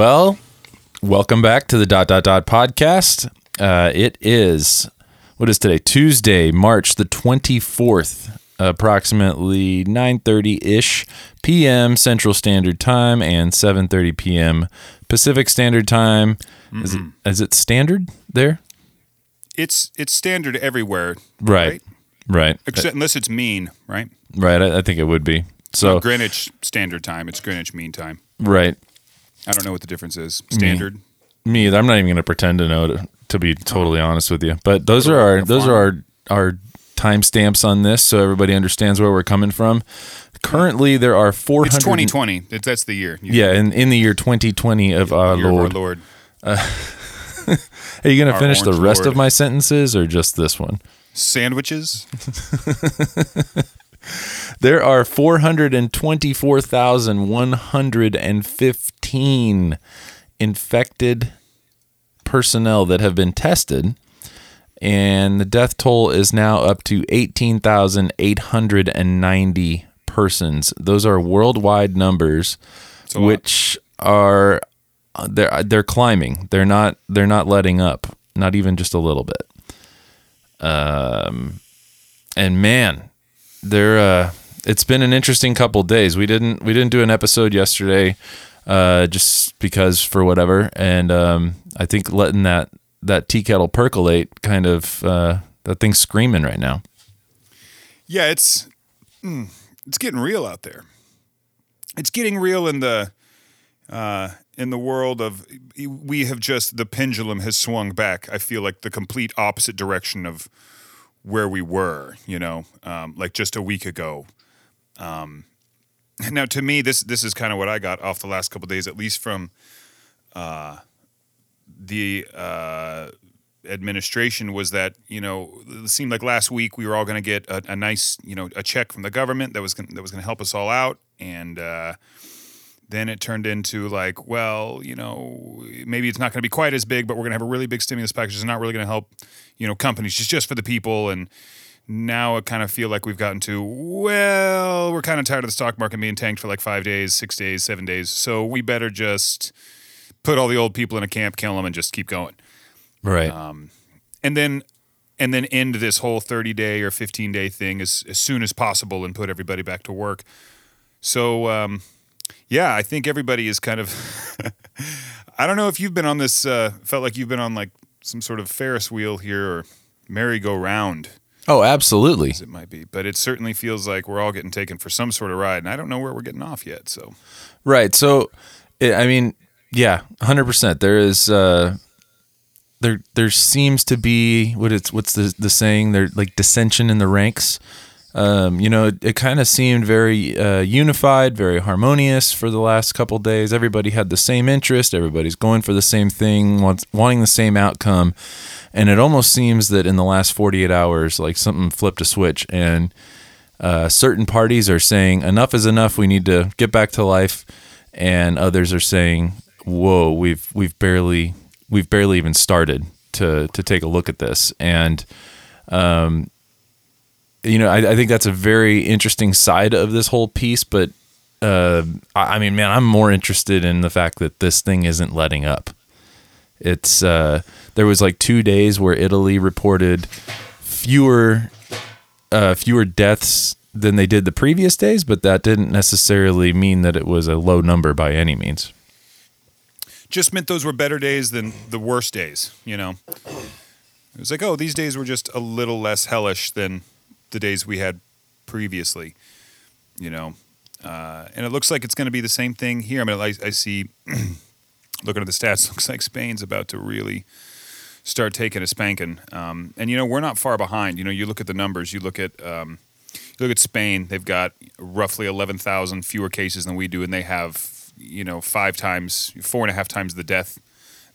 Well, welcome back to the dot dot dot podcast. Uh, it is what is today? Tuesday, March the twenty fourth, approximately nine thirty ish p.m. Central Standard Time and seven thirty p.m. Pacific Standard Time. Is it is it standard there? It's it's standard everywhere, Right, right, Except unless it's mean, right? right. I, I think it would be so. Greenwich Standard Time. It's Greenwich Mean Time. Right. I don't know what the difference is. Standard. Me, either. I'm not even going to pretend to know to, to be totally honest with you. But those are our those are our our timestamps on this, so everybody understands where we're coming from. Currently, there are 400. It's 2020. It, that's the year. You- Yeah, in, in the year 2020 of our year of our Lord. Lord. Are you going to finish the rest Lord. of my sentences or just this one? Sandwiches. There are 424,115 infected personnel that have been tested, and the death toll is now up to 18,890 persons. Those are worldwide numbers, which are they're they're climbing. They're not they're not letting up, not even just a little bit. Um, and man, there uh it's been an interesting couple days we didn't we didn't do an episode yesterday uh just because for whatever and um i think letting that that tea kettle percolate kind of uh that thing's screaming right now Yeah, it's mm, it's getting real out there. It's getting real in the uh, in the world of we have just the pendulum has swung back. I feel like the complete opposite direction of where we were. You know, um, like just a week ago. Um, now, to me, this this is kind of what I got off the last couple days, at least from uh, the uh, administration was that you know it seemed like last week we were all going to get a, a nice you know a check from the government that was gonna, that was going to help us all out and uh, then it turned into like well you know maybe it's not going to be quite as big but we're going to have a really big stimulus package it's not really going to help you know companies. It's just for the people and now I kind of feel like we've gotten to well we're kind of tired of the stock market being tanked for like five days six days seven days. So we better just put all the old people in a camp kill them and just keep going. Right. And then and then end this whole 30 day or 15 day thing as, as soon as possible and put everybody back to work. So um, yeah i think everybody is kind of i don't know if you've been on this uh, felt like you've been on like some sort of ferris wheel here or merry-go-round oh absolutely as it might be but it certainly feels like we're all getting taken for some sort of ride and i don't know where we're getting off yet so Right. So, i I mean, yeah, hundred percent. There is, uh, there, there seems to be what it's what's the the saying? There like dissension in the ranks. Um, you know, it, it kind of seemed very uh, unified, very harmonious for the last couple days. Everybody had the same interest. Everybody's going for the same thing, wants, wanting the same outcome, and it almost seems that in the last forty eight hours, like something flipped a switch and uh, certain parties are saying enough is enough. We need to get back to life, and others are saying, "Whoa, we've we've barely we've barely even started to to take a look at this." And um, you know, I, I think that's a very interesting side of this whole piece. But uh, I I mean, man, I'm more interested in the fact that this thing isn't letting up. It's uh, there was like two days where Italy reported fewer uh, fewer deaths than they did the previous days, but that didn't necessarily mean that it was a low number by any means. just meant those were better days than the worst days, you know. It was like, oh, these days were just a little less hellish than the days we had previously, you know. Uh, and it looks like it's going to be the same thing here. I mean, I, I see, looking at the stats, looks like Spain's about to really start taking a spanking. Um, and you know, we're not far behind. You know, you look at the numbers. You look at um, you look at Spain. They've got roughly eleven thousand fewer cases than we do, and they have you know five times, four and a half times the death,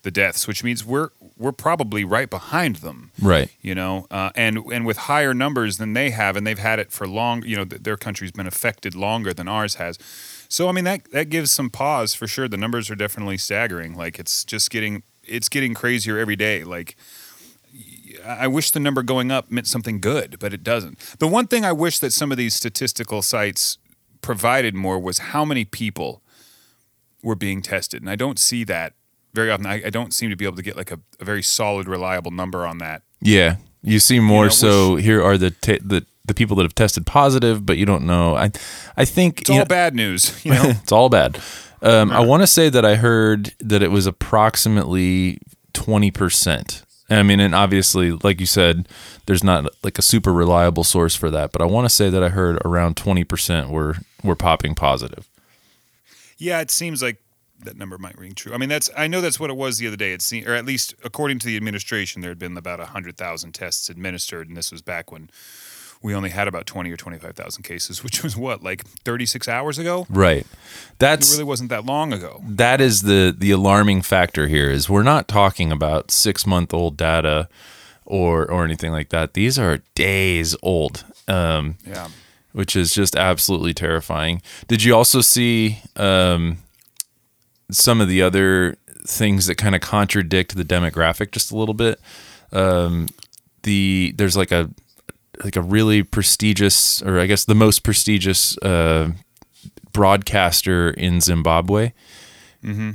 the deaths, which means we're we're probably right behind them. Right. You know, uh, and and with higher numbers than they have, and they've had it for long. You know, th- their country's been affected longer than ours has. So I mean that that gives some pause for sure. The numbers are definitely staggering. Like it's just getting it's getting crazier every day. Like I wish the number going up meant something good, but it doesn't. The one thing I wish that some of these statistical sites provided more was how many people were being tested, and I don't see that very often. I, I don't seem to be able to get like a, a very solid, reliable number on that. Yeah, you see more know, so here are the ta the the people that have tested positive, but you don't know. I I think It's all know- bad news, you know. it's all bad. Um, I want to say that I heard that it was approximately twenty percent. I mean, and obviously, like you said, there's not like a super reliable source for that. But I want to say that I heard around twenty percent were were popping positive. Yeah, it seems like that number might ring true. I mean, that's I know that's what it was the other day. It seemed, or at least according to the administration, there had been about hundred thousand tests administered, and this was back when we only had about twenty or twenty five thousand cases, which was what like thirty six hours ago. Right. It really wasn't that long ago. that is the the alarming factor here is we're not talking about six month old data or or anything like that. These are days old. Um, Yeah. which is just absolutely terrifying. Did you also see um, some of the other things that kind of contradict the demographic just a little bit? Um, the there's like a like a really prestigious, or I guess the most prestigious uh, broadcaster in Zimbabwe.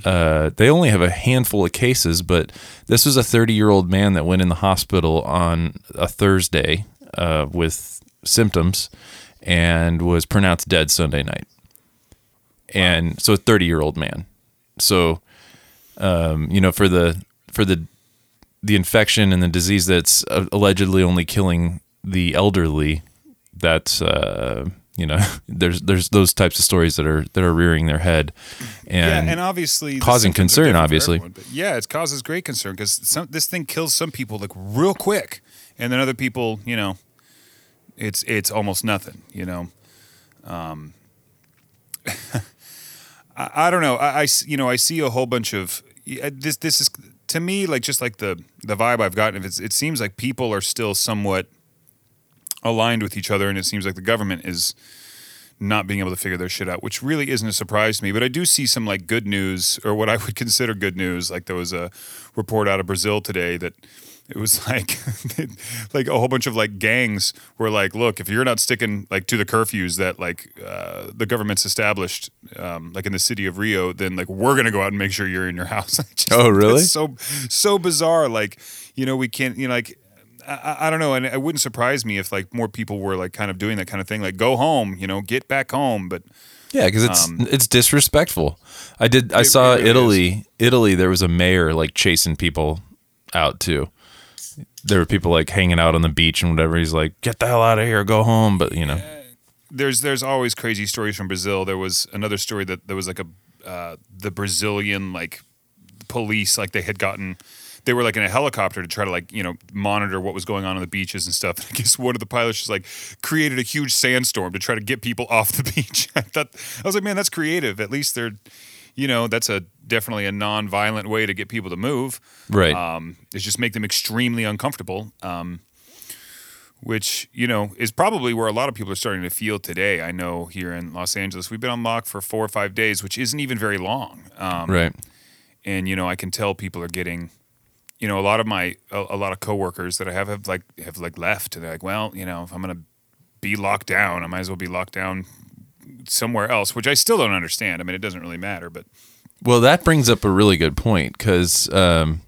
Uh, they only have a handful of cases, but this was a 30 year old man that went in the hospital on a Thursday uh, with symptoms and was pronounced dead Sunday night. And so, a 30 year old man. So, um, you know, for the for the the infection and the disease that's uh, allegedly only killing the elderly, that's uh, you know, there's there's those types of stories that are that are rearing their head, and, yeah, and obviously causing concern, obviously. everyone, yeah, it causes great concern because some this thing kills some people like real quick, and then other people, you know, it's it's almost nothing, you know. Um, I, I don't know. I, I you know I see a whole bunch of this. This is to me like just like the the vibe I've gotten. If it seems like people are still somewhat aligned with each other, and it seems like the government is not being able to figure their shit out, which really isn't a surprise to me. But I do see some like good news, or what I would consider good news. Like there was a report out of Brazil today that it was like like a whole bunch of like gangs were like, look, if you're not sticking like to the curfews that like uh, the government's established, um, like in the city of Rio, then like we're gonna go out and make sure you're in your house. Just- Oh, really? so so bizarre. Like you know we can't you know like. I, I- don't know, and it wouldn't surprise me if like more people were like kind of doing that kind of thing, like go home, you know, get back home. But Yeah, because it's Um, it's disrespectful. I did. I It- saw it really Italy. Italy. There was a mayor like chasing people out too. There were people like hanging out on the beach and whatever. He's like, "Get the hell out of here, go home." But you know, there's there's always crazy stories from Brazil. There was another story that there was like a uh, the Brazilian like police like they had gotten they were like in a helicopter to try to like you know monitor what was going on on the beaches and stuff. And I guess one of the pilots just like created a huge sandstorm to try to get people off the beach. I thought I was like, man, that's creative. At least they're you know that's a definitely a non-violent way to get people to move. right? Um, is just make them extremely uncomfortable. Um, which you know is probably where a lot of people are starting to feel today. I know here in Los Angeles, we've been on lock for four or five days, which isn't even very long. Um, right. and you know I can tell people are getting, you know, a lot of my a, a lot of coworkers that I have have like have like left. And they're like, well, you know, if I'm gonna be locked down, I might as well be locked down somewhere else, which I still don't understand. I mean, it doesn't really matter, but Well, that brings up a really good point because um,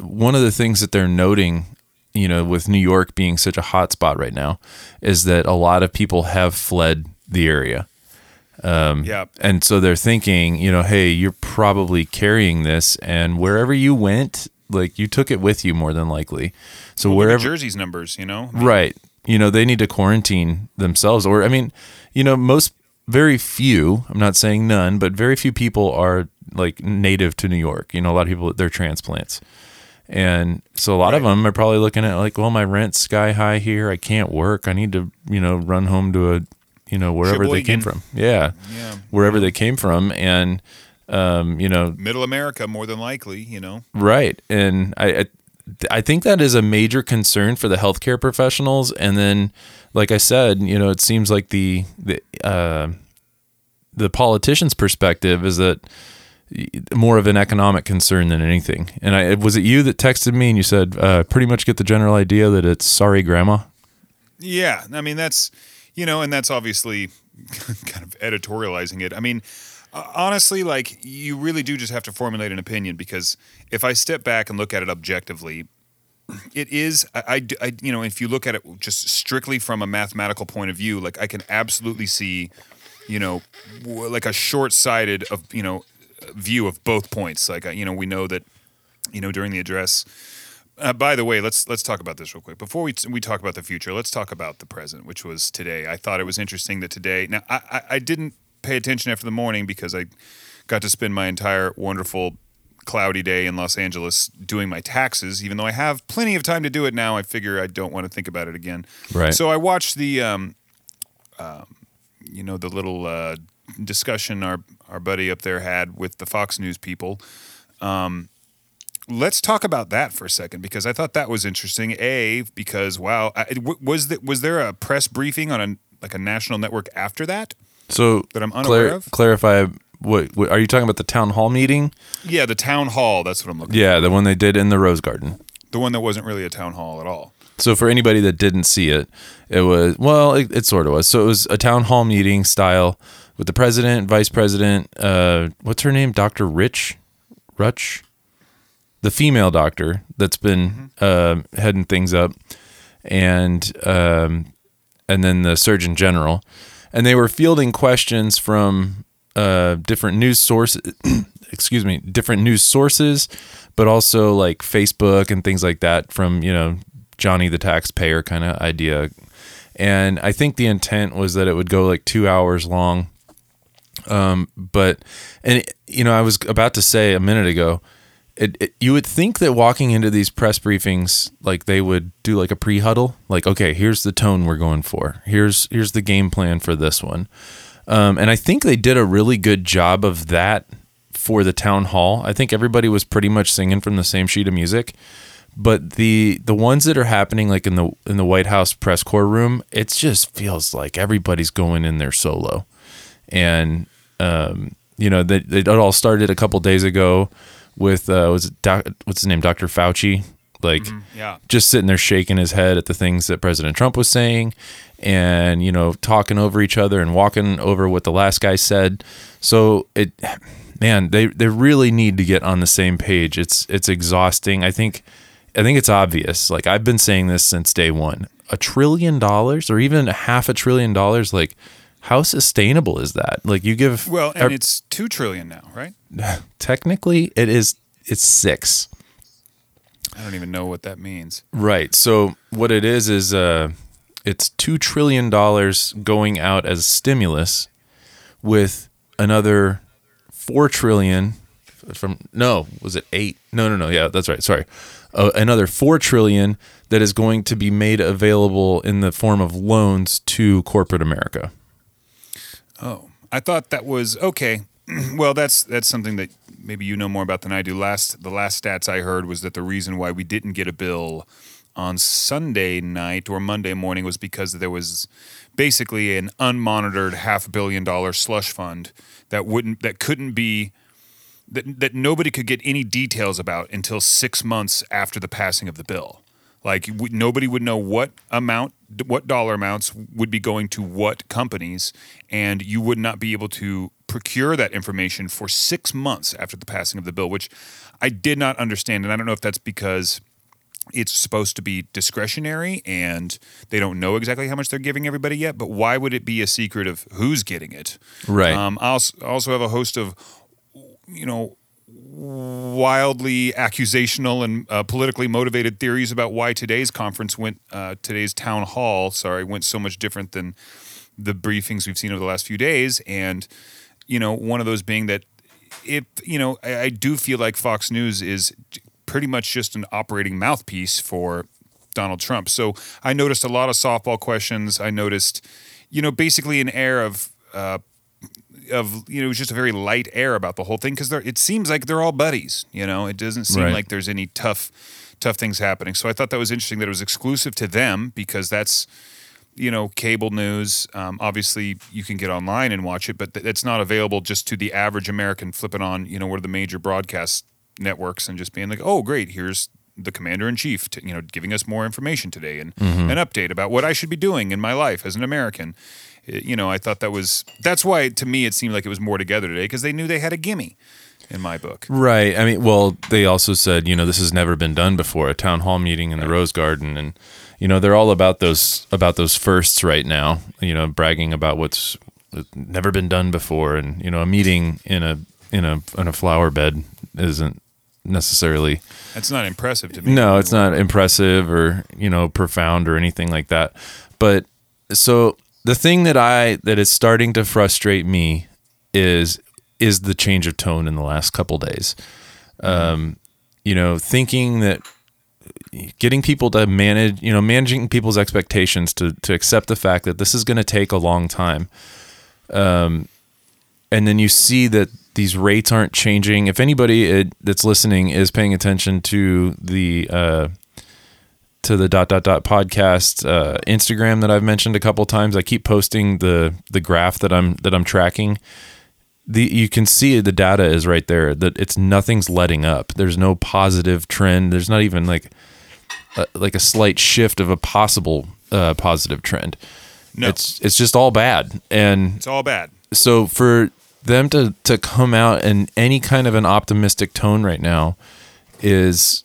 one of the things that they're noting, you know, with New York being such a hot spot right now, is that a lot of people have fled the area. yeah, And so they're thinking, you know, hey, you're probably carrying this, and wherever you went, like you took it with you more than likely. So at wherever, Jersey's numbers, you know, right? You know, they need to quarantine themselves, or I mean, you know, most very few. I'm not saying none, but very few people are like native to New York. You know, a lot of people they're transplants. And so a lot of them are probably looking at like, well, my rent's sky high here. I can't work. I need to, you know, run home to a, you know, wherever they came from. Yeah, yeah, wherever they came from, and um, you know, Middle America more than likely, you know. right. And I, I, I think that is a major concern for the healthcare professionals. And then, like I said, you know, it seems like the the uh, the politicians' perspective is that more of an economic concern than anything. And I was it you that texted me and you said uh, pretty much get the general idea that it's sorry, grandma. Yeah, I mean that's you know, and that's obviously kind of editorializing it. I mean, honestly, like you really do just have to formulate an opinion because if I step back and look at it objectively, it is I, I, you know if you look at it just strictly from a mathematical point of view, like I can absolutely see, you know, like a short-sighted of you know view of both points. Like uh, you know we know that you know during the address. Uh, by the way, let's let's talk about this real quick before we we talk about the future. Let's talk about the present, which was today. I thought it was interesting that today. Now, I, I, I didn't pay attention after the morning because I got to spend my entire wonderful cloudy day in Los Angeles doing my taxes. Even though I have plenty of time to do it now, I figure I don't want to think about it again. Right. So I watched the, um, um, you know, the little uh, discussion our our buddy up there had with the Fox News people. Um, let's talk about that for a second because I thought that was interesting. A because wow, I, w- was that was there a press briefing on a like a national network after that? So That I'm unaware of? Clarify. What, what are you talking about? The town hall meeting? Yeah, the town hall. That's what I'm looking. For. Yeah, the one they did in the Rose Garden. The one that wasn't really a town hall at all. So for anybody that didn't see it, it was well, it, it sort of was. So it was a town hall meeting style with the president, vice president. Uh, what's her name? Doctor Rich, Rutch, the female doctor that's been uh, heading things up, and um, and then the surgeon general, and they were fielding questions from uh, different news sources. excuse me, different news sources, but also like Facebook and things like that from you know Johnny the taxpayer kind of idea. And I think the intent was that it would go like two hours long. Um, but and you know I was about to say a minute ago. It, it, you would think that walking into these press briefings, like they would do like a pre-huddle, like okay, here's the tone we're going for. Here's here's the game plan for this one, um, and I think they did a really good job of that for the town hall. I think everybody was pretty much singing from the same sheet of music, but the the ones that are happening like in the in the White House press corps room, it just feels like everybody's going in there solo, and um, you know that it all started a couple days ago with uh, was it doc, what's his name, Dr. Fauci, like Yeah. just sitting there shaking his head at the things that President Trump was saying and you know talking over each other and walking over what the last guy said. So it man they they really need to get on the same page. It's it's exhausting. I think i think it's obvious. Like i've been saying this since day 1 a trillion dollars or even a half a trillion dollars like how sustainable is that like you give Well, and ev- it's two trillion now, right? technically it is it's 6 I don't even know what that means. Right. So what it is is uh it's 2 trillion dollars going out as stimulus with another 4 trillion from no, was it 8? No, no, no. Yeah, that's right. Sorry. Uh, another 4 trillion that is going to be made available in the form of loans to corporate America. Oh, I thought that was okay. well, that's that's something that maybe you know more about than I do. Last the last stats I heard was that the reason why we didn't get a bill on Sunday night or Monday morning was because there was basically an unmonitored half billion dollar slush fund that wouldn't that couldn't be that that nobody could get any details about until six months after the passing of the bill. Like w- nobody would know what amount, what dollar amounts would be going to what companies, and you would not be able to procure that information for six months after the passing of the bill, which I did not understand, and I don't know if that's because it's supposed to be discretionary and they don't know exactly how much they're giving everybody yet. But why would it be a secret of who's getting it? Right. Um, I also also have a host of, you know, wildly accusational and uh, politically motivated theories about why today's conference went, uh, today's town hall, sorry, went so much different than the briefings we've seen over the last few days. And, you know, one of those being that if, you know, I, I do feel like Fox News is pretty much just an operating mouthpiece for Donald Trump. So I noticed a lot of softball questions. I noticed, you know, basically an air of, uh, of you know it was just a very light air about the whole thing because it seems like they're all buddies. You know, it doesn't seem Right. like there's any tough tough things happening. So I thought that was interesting that it was exclusive to them because that's you know cable news. Um, obviously, you can get online and watch it, but th- it's not available just to the average American flipping on you know one of the major broadcast networks and just being like, oh great, here's the commander in chief, you know, giving us more information today and an update about what I should be doing in my life as an American. You know, I thought that was that's why to me it seemed like it was more together today because they knew they had a gimme in my book. Right. I mean, well, they also said, you know, this has never been done before, a town hall meeting in the Rose Garden and you know, they're all about those about those firsts right now, you know, bragging about what's never been done before and, you know, a meeting in a in a in a flower bed isn't necessarily That's not impressive to me. no, it's not impressive or you know profound or anything like that. But so the thing that I that is starting to frustrate me is is the change of tone in the last couple days. Um, you know, thinking that getting people to manage, you know, managing people's expectations to to accept the fact that this is going to take a long time. Um, and then you see that these rates aren't changing. If anybody uh, that's listening is paying attention to the uh, to the dot dot dot podcast uh, Instagram that I've mentioned a couple times, I keep posting the the graph that I'm that I'm tracking. The you can see the data is right there that it's nothing's letting up. There's no positive trend. There's not even like a, like a slight shift of a possible uh, positive trend. No. It's it's just all bad and It's all bad. so for them to to come out in any kind of an optimistic tone right now is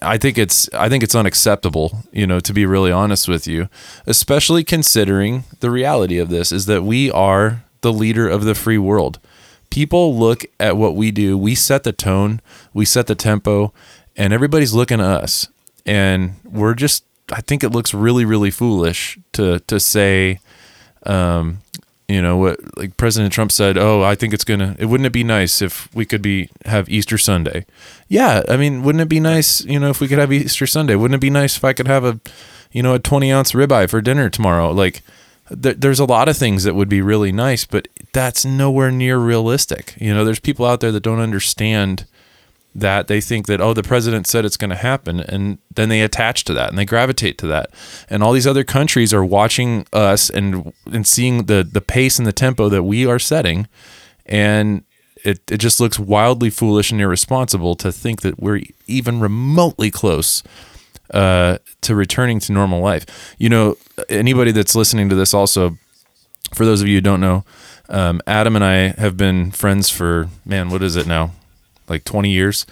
I think it's I think it's unacceptable, you know, to be really honest with you, especially considering the reality of this is that we are the leader of the free world. People look at what we do, we set the tone, we set the tempo, and everybody's looking at us. And we're just I think it looks really really foolish to to say um, you know what like president trump said oh i think it's gonna it wouldn't it be nice if we could be have easter sunday? Yeah i mean wouldn't it be nice you know if we could have easter sunday? Wouldn't it be nice if i could have a you know a 20 ounce ribeye for dinner tomorrow? Like th- there's a lot of things that would be really nice but that's nowhere near realistic. You know there's people out there that don't understand that they think that oh the president said it's going to happen and then they attach to that and they gravitate to that and all these other countries are watching us and and seeing the the pace and the tempo that we are setting and it, it just looks wildly foolish and irresponsible to think that we're even remotely close uh, to returning to normal life. You know, anybody that's listening to this also, for those of you who don't know, um, Adam and I have been friends for man, what is it now? Like twenty years.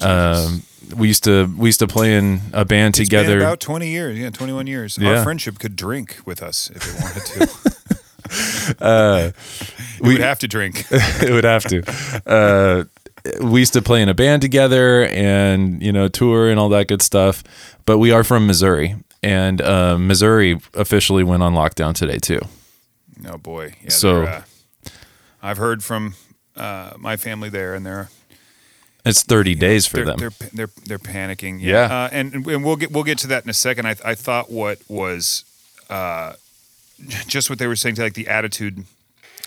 Um, we used to we used to play in a band It's together. about 20 years. Yeah, 21 years. Yeah. Our friendship could drink with us if it wanted to. uh, we would have to drink. it would have to. Uh, we used to play in a band together and you know tour and all that good stuff. But we are from Missouri, and uh, Missouri officially went on lockdown today too. Oh boy. Yeah, So- uh, I've heard from uh, my family there, and they're It's thirty days for they're, them. They're they're they're panicking. Yeah. Uh, and and we'll get we'll get to that in a second. I I thought what was uh, just what they were saying to like the attitude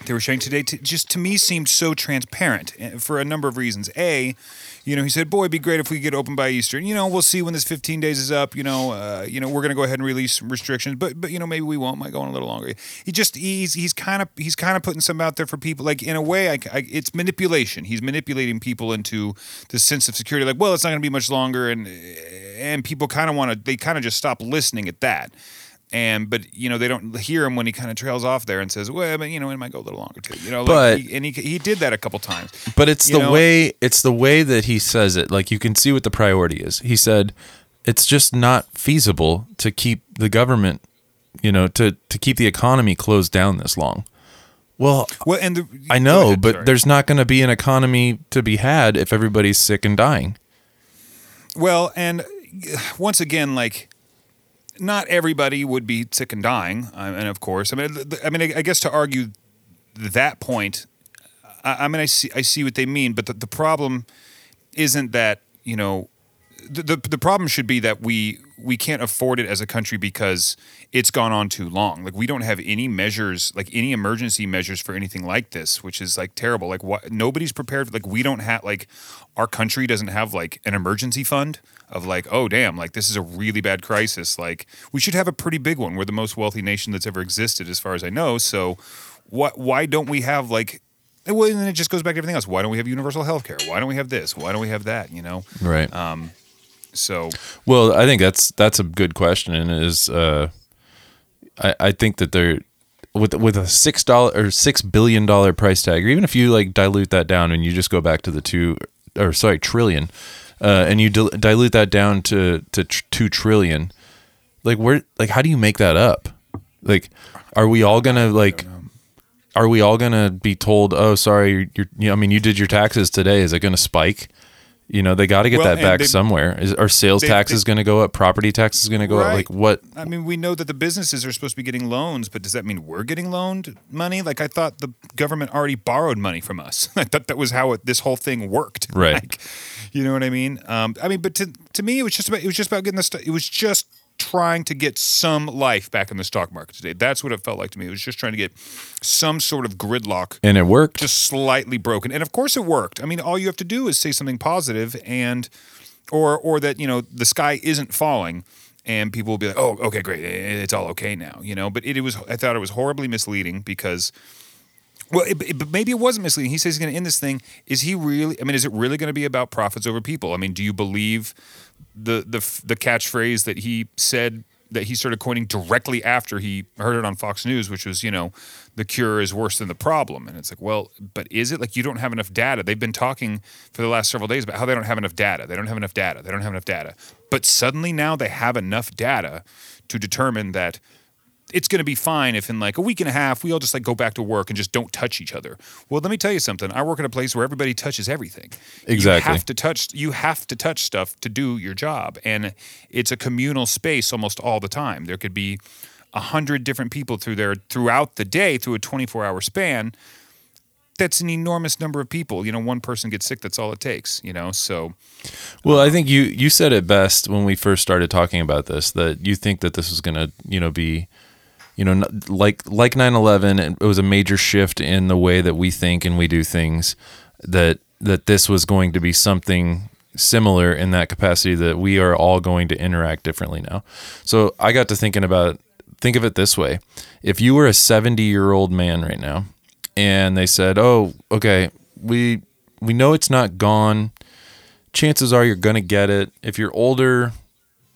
they were sharing today to, just to me seemed so transparent eh, for a number of reasons. A, you know, he said, "Boy, it'd be great if we could get open by Easter." You know, we'll see when this 15 days is up. You know, uh, you know, we're going to go ahead and release some restrictions, but but you know, maybe we won't. Might go on a little longer. He just he's he's kind of he's kind of putting some out there for people. Like in a way, I, I, it's manipulation. He's manipulating people into the sense of security. Like, well, it's not going to be much longer, and and people kind of want to. They kind of just stop listening at that and but you know they don't hear him when he kind of trails off there and says, "Well, but you know it might go a little longer too." You know, like But- he, and he he did that a couple times. But it's You the know- way it's the way that he says it. Like you can see what the priority is. He said it's just not feasible to keep the government, you know, to to keep the economy closed down this long. Well, Well, and the, I know, ahead, but sorry. there's not going to be an economy to be had if everybody's sick and dying. well, and once again, like not everybody would be sick and dying, uh, and of course, I mean, I mean, I I guess to argue that point, I, I mean, I see I see what they mean, but the, the problem isn't that you know the, the the problem should be that we we can't afford it as a country because it's gone on too long. Like we don't have any measures, like any emergency measures for anything like this, which is like terrible. Like what nobody's prepared. Like we don't have like our country doesn't have like an emergency fund of like oh damn like this is a really bad crisis. Like we should have a pretty big one. We're the most wealthy nation that's ever existed as far as I know. So what why don't we have like well, and then it just goes back to everything else. Why don't we have universal health care? Why don't we have this? Why don't we have that? You know? Right. Um, So Well, I think that's that's a good question, and is uh, I I think that there. with with a six dollar or six billion dollar price tag, or even if you like dilute that down and you just go back to the two or sorry trillion, uh, and you dil- dilute that down to to tr- two trillion, like where like how do you make that up? Like, are we all gonna like? Are we all gonna be told, "Oh, sorry, you're, you're you know, I mean, you did your taxes today. Is it gonna spike?" You know, they got to get Well, that back they- somewhere. Is are sales they- taxes going to go up? Property taxes going to go up? Like what? I mean, we know that the businesses are supposed to be getting loans, but does that mean we're getting loaned money? Like I thought the government already borrowed money from us. I thought that was how it, this whole thing worked. Right. Like, you know what I mean? Um, I mean, but to to me, it was just about it was just about getting the stuff. it was just trying to get some life back in the stock market today. That's what it felt like to me. It was just trying to get some sort of gridlock And it worked. just slightly broken. And of course it worked. I mean, all you have to do is say something positive and or or that, you know, the sky isn't falling and people will be like, "Oh, okay, great. It's all okay now," you know? But it, it was I thought it was horribly misleading because well, it, it- but maybe it wasn't misleading. He says he's going to end this thing. Is he really? I mean, is it really going to be about profits over people? I mean, do you believe the the the catchphrase that he said that he started coining directly after he heard it on Fox News, which was, you know, the cure is worse than the problem. And it's like, well, but is it like you don't have enough data? They've been talking for the last several days about how they don't have enough data. They don't have enough data. They don't have enough data. But suddenly now they have enough data to determine that it's going to be fine if in like a week and a half we all just like go back to work and just don't touch each other. Well, let me tell you something. I work in a place where everybody touches everything. Exactly. You have to touch you have to touch stuff to do your job and it's a communal space almost all the time. There could be a hundred different people through there throughout the day through a 24 hour span. That's an enormous number of people. You know, one person gets sick, that's all it takes, you know? So Well, I um, think you you said it best when we first started talking about this that you think that this was going to, you know, be you know, like like 9/11 it was a major shift in the way that we think and we do things that that this was going to be something similar in that capacity that we are all going to interact differently now. So, I got to thinking about think of it this way. If you were a 70-year-old man right now and they said, "Oh, okay, we we know it's not gone chances are you're going to get it. If you're older,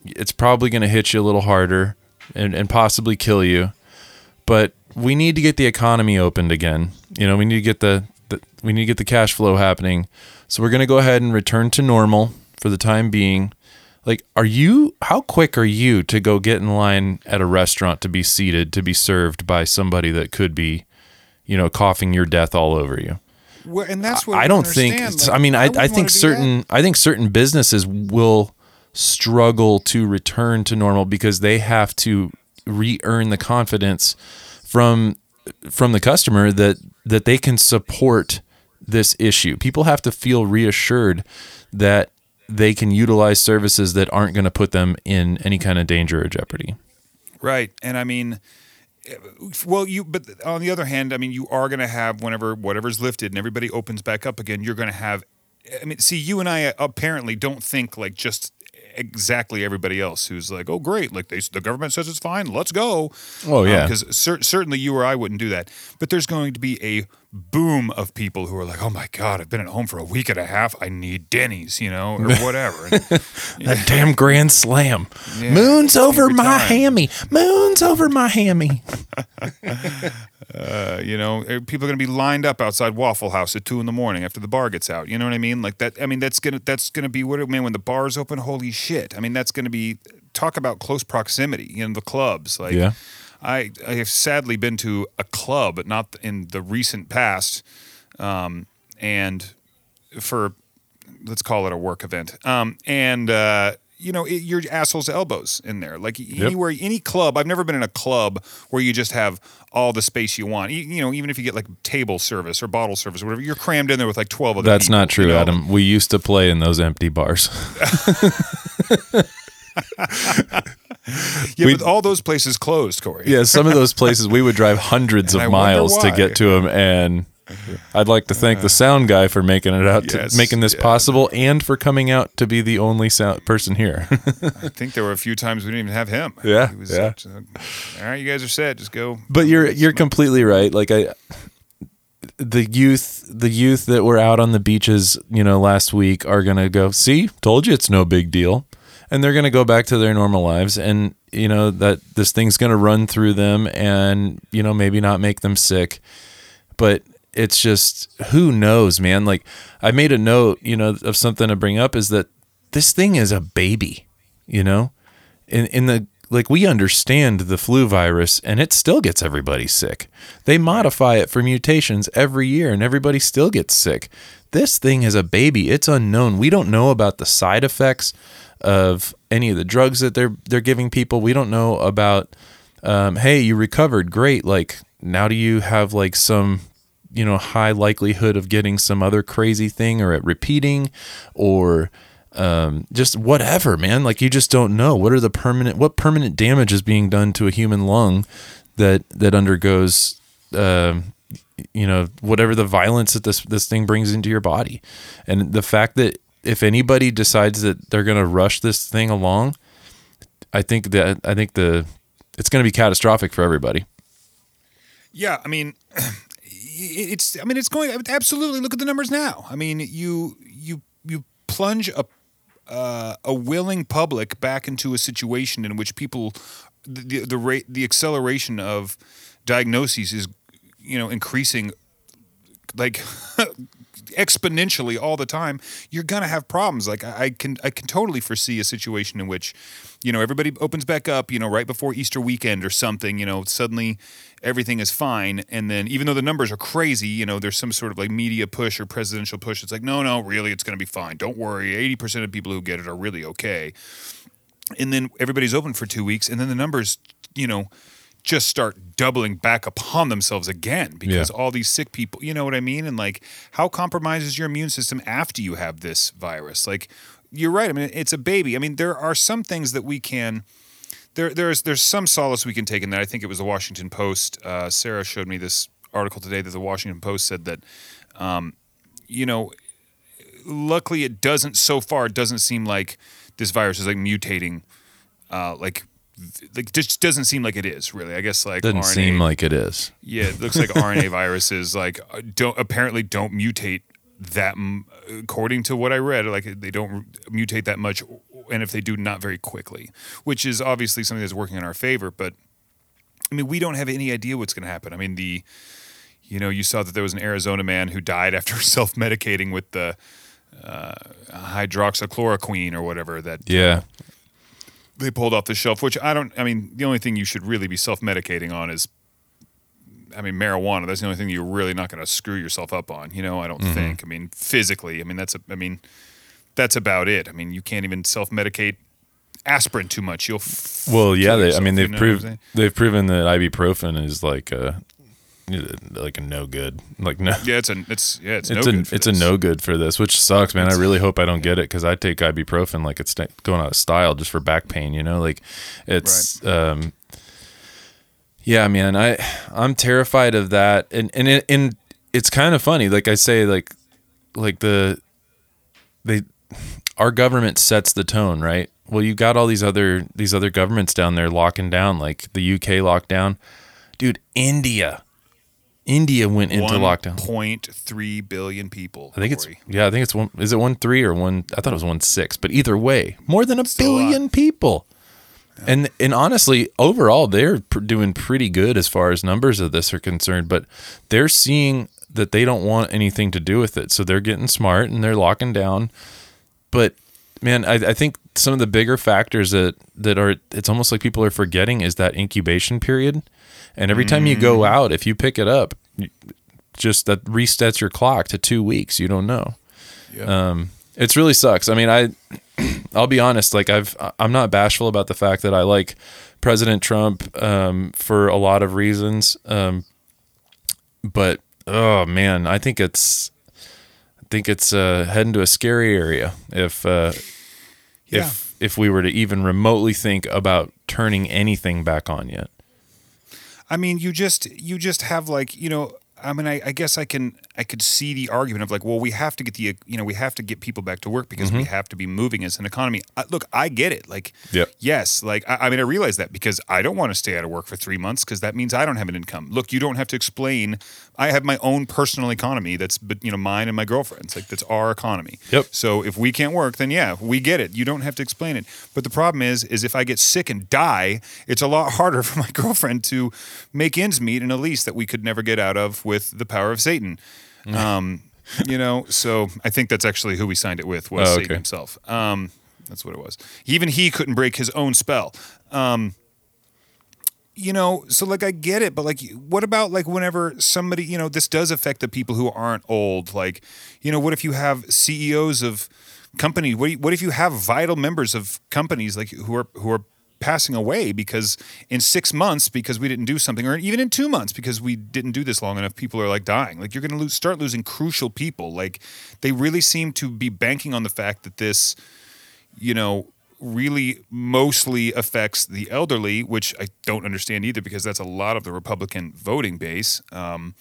it's probably going to hit you a little harder and, and possibly kill you. But we need to get the economy opened again. You know, we need to get the, the we need to get the cash flow happening. So we're going to go ahead and return to normal for the time being. Like, are you how quick are you to go get in line at a restaurant to be seated to be served by somebody that could be, you know, coughing your death all over you? Well, and that's what I don't think. I mean, I, I wouldn't think wanna do that. certain. I think certain businesses will struggle to return to normal because they have to re-earn the confidence from from the customer that that they can support this issue. People have to feel reassured that they can utilize services that aren't going to put them in any kind of danger or jeopardy. Right. And I mean, well, you, but on the other hand, I mean, you are going to have whenever whatever's lifted and everybody opens back up again, you're going to have, I mean, see, you and I apparently don't think like just exactly everybody else who's like, oh, great, like they, the government says it's fine, let's go. Oh, yeah. Um, because cer- certainly you or I wouldn't do that. But there's going to be a boom of people who are like, oh my God, I've been at home for a week and a half. I need Denny's, you know, or whatever. And, That damn grand slam. Yeah, Moon's over my time. hammy. Moon's over my hammy. Uh, you know, er, people are going to be lined up outside Waffle House at two in the morning after the bar gets out. You know what I mean? Like that. I mean, that's gonna that's gonna be what it man when the bars open. Holy shit! I mean, that's gonna be talk about close proximity. You know, the clubs. Like, Yeah. I I have sadly been to a club, but not in the recent past, um, and for let's call it a work event. Um, and uh, you know, it, your assholes elbows in there. Like anywhere, any club. I've never been in a club where you just have all the space you want. You, you know, even if you get like table service or bottle service or whatever, you're crammed in there with like twelve other. That's people, not true, you know? Adam. We used to play in those empty bars. Yeah, We- but all those places closed, Cory. yeah, some of those places we would drive hundreds And of I miles to get to them, and I'd like to thank the sound guy for making it out, Yes, to making this yeah. possible, and for coming out to be the only sound person here. I think there were a few times we didn't even have him. Yeah, was, yeah. all right, you guys are set. Just go. but you're you're completely right. Like I, the youth, the youth that were out on the beaches, you know, last week are gonna go. See, told you it's no big deal, and they're gonna go back to their normal lives. And you know, that this thing's going to run through them and, you know, maybe not make them sick. But it's just, who knows, man? Like, I made a note, you know, of something to bring up is that this thing is a baby, you know? In, in the like we understand the flu virus and it still gets everybody sick. They modify it for mutations every year and everybody still gets sick. This thing is a baby. It's unknown. We don't know about the side effects of any of the drugs that they're they're giving people. We don't know about um, hey, you recovered, great. Like now do you have like some you know high likelihood of getting some other crazy thing or at repeating or um, just whatever, man. Like you just don't know what are the permanent what permanent damage is being done to a human lung that that undergoes uh, you know whatever the violence that this this thing brings into your body, and the fact that if anybody decides that they're going to rush this thing along, I think that I think the it's going to be catastrophic for everybody. Yeah, I mean, it's I mean it's going absolutely. Look at the numbers now. I mean, you you you plunge a uh, a willing public back into a situation in which people the the rate the acceleration of diagnoses is you know increasing like exponentially all the time, you're gonna have problems. Like I, I, can I can totally foresee a situation in which, you know, everybody opens back up, you know, right before Easter weekend or something, you know, suddenly everything is fine. And then even though the numbers are crazy, you know, there's some sort of like media push or presidential push. It's like, no, no, really, it's gonna be fine. Don't worry. Eighty percent of people who get it are really okay. And then everybody's open for two weeks, and then the numbers, you know, just start doubling back upon themselves again because yeah. all these sick people, you know what I mean? And like, how compromises your immune system after you have this virus? Like, you're right. I mean, it's a baby. I mean, there are some things that we can. There, there's there's some solace we can take in that. I think it was the Washington Post. Uh, Sarah showed me this article today that the Washington Post said that, um, you know, luckily it doesn't so far. It doesn't seem like this virus is like mutating, uh, like like just doesn't seem like it is really. I guess like doesn't RNA, seem like it is. Yeah, it looks like RNA viruses like uh, don't apparently don't mutate that according to what I read. Like they don't mutate that much, and if they do, not very quickly, which is obviously something that's working in our favor. But I mean, we don't have any idea what's going to happen. I mean, the you know you saw that there was an Arizona man who died after self medicating with the uh, hydroxychloroquine or whatever that yeah they pulled off the shelf, which I don't. I mean, the only thing you should really be self medicating on is, I mean, marijuana. That's the only thing you're really not going to screw yourself up on. You know, I don't mm-hmm. think. I mean, physically, I mean, that's a. I mean, that's about it. I mean, you can't even self medicate aspirin too much. You'll. F- well, yeah. They, yourself, I mean, they've proved they've proven that ibuprofen is like a like a no good. Like no. Yeah, it's a it's yeah it's, it's no a it's this. a no good for this, which sucks, man. It's, I really hope I don't get it because I take ibuprofen like it's going out of style just for back pain. You know, like it's. Right. um Yeah, man. I I'm terrified of that, and and it, and it's kind of funny. Like I say, like like the they our government sets the tone, right? Well, you got all these other these other governments down there locking down, like the UK lockdown. Dude, India India went into lockdown. Point three billion people. I think Cory. it's yeah. I think it's one. Is it one three or one? I thought it was one six. But either way, more than a Still billion a people. Yeah. And and honestly, overall, they're pr- doing pretty good as far as numbers of this are concerned. But they're seeing that they don't want anything to do with it, so they're getting smart and they're locking down. But man, I, I think some of the bigger factors that that are it's almost like people are forgetting is that incubation period and every time you go mm. out, if you pick it up, just that resets your clock to two weeks. You don't know. Yeah. Um, it's really sucks. I mean, I, I'll be honest. Like I've, I'm not bashful about the fact that I like President Trump um, for a lot of reasons. Um, but oh man, I think it's, I think it's uh, heading to a scary area if, uh, yeah. if, if we were to even remotely think about turning anything back on yet. I mean, you just you just have like you know I mean, I, I guess I can I could see the argument of like, well, we have to get the you know we have to get people back to work because we mm-hmm. have to be moving as an economy. I, look, I get it. Like, Yep. yes, like I, I mean, I realize that because I don't want to stay out of work for three months because that means I don't have an income. Look, you don't have to explain. I have my own personal economy that's but you know mine and my girlfriend's like that's our economy. Yep. So if we can't work, then yeah, we get it. You don't have to explain it. But the problem is, is if I get sick and die, it's a lot harder for my girlfriend to make ends meet in a lease that we could never get out of with the power of Satan. Um, you know, so I think that's actually who we signed it with was Oh, Satan okay. himself. Um, that's what it was. Even he couldn't break his own spell. Um, you know, so like I get it, but like, what about like whenever somebody, you know, this does affect the people who aren't old. Like, you know, what if you have CEOs of companies? What, what if you have vital members of companies like who are who are passing away because in six months because we didn't do something, or even in two months because we didn't do this long enough, people are like dying. Like you're going to lose, start losing crucial people. Like they really seem to be banking on the fact that this you know, really mostly affects the elderly, which I don't understand either because that's a lot of the Republican voting base. Um,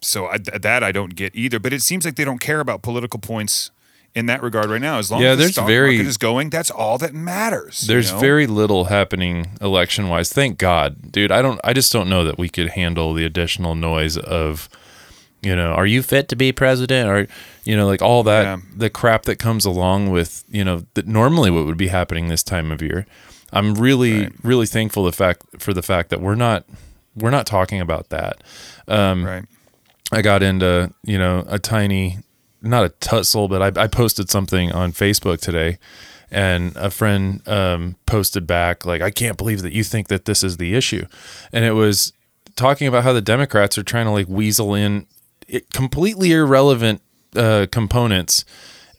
so I, th- that I don't get either. But it seems like they don't care about political points in that regard right now. As long Yeah, as the stock very- market is going, that's all that matters. you There's know? very little happening election wise. Thank God, dude. I don't. I just don't know that we could handle the additional noise of, you know, are you fit to be president? Or, you know, like all that Yeah. the crap that comes along with, you know, that normally what would be happening this time of year. I'm really, Right. really thankful the fact for the fact that we're not we're not talking about that. Um, right. I got into, you know, a tiny, not a tussle, but I, I posted something on Facebook today and a friend um, posted back, like, I can't believe that you think that this is the issue. And it was talking about how the Democrats are trying to like weasel in it, completely irrelevant uh, components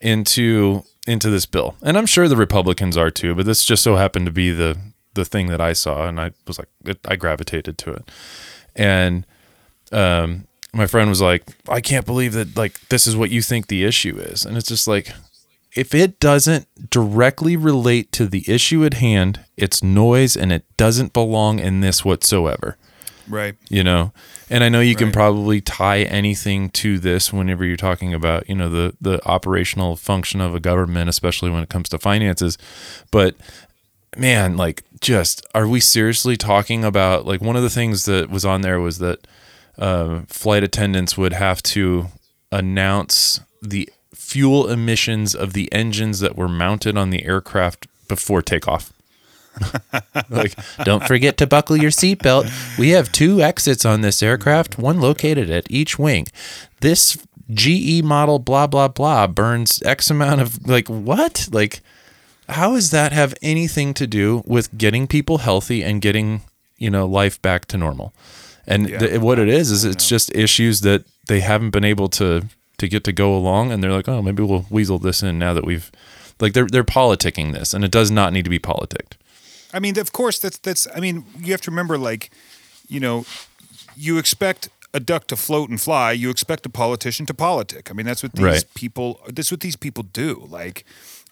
into into this bill. And I'm sure the Republicans are too, but this just so happened to be the the thing that I saw and I was like I gravitated to it. And um my friend was like, I can't believe that like this is what you think the issue is. And it's just like if it doesn't directly relate to the issue at hand, it's noise and it doesn't belong in this whatsoever Right. you know and i know you can probably tie anything to this whenever you're talking about you know the the operational function of a government especially when it comes to finances but man like just are we seriously talking about like one of the things that was on there was that uh, flight attendants would have to announce the fuel emissions of the engines that were mounted on the aircraft before takeoff like, don't forget to buckle your seatbelt. We have two exits on this aircraft, one located at each wing. This GE model, blah, blah, blah, burns X amount of, like, what? Like, how does that have anything to do with getting people healthy and getting, you know, life back to normal? And Yeah. th- what it is, is it's just issues that they haven't been able to, to get to go along. And they're like, oh, maybe we'll weasel this in now that we've, like, they're, they're politicking this and it does not need to be politicked. I mean, of course, that's that's. I mean, you have to remember, like, you know, you expect a duck to float and fly. You expect a politician to politic. I mean, that's what these Right. people. That's what these people do. Like,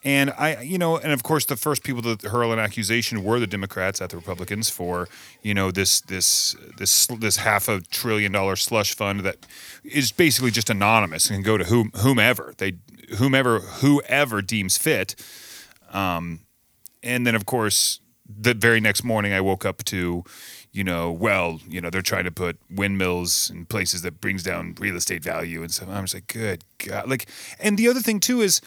and I, you know, and of course, the first people to hurl an accusation were the Democrats at the Republicans for, you know, this this this this half a trillion dollar slush fund that is basically just anonymous and can go to whom, whomever they whomever whoever deems fit. Um, and then of course the very next morning i woke up to you know well you know they're trying to put windmills in places that brings down real estate value and so i was like good god. Like and the other thing too is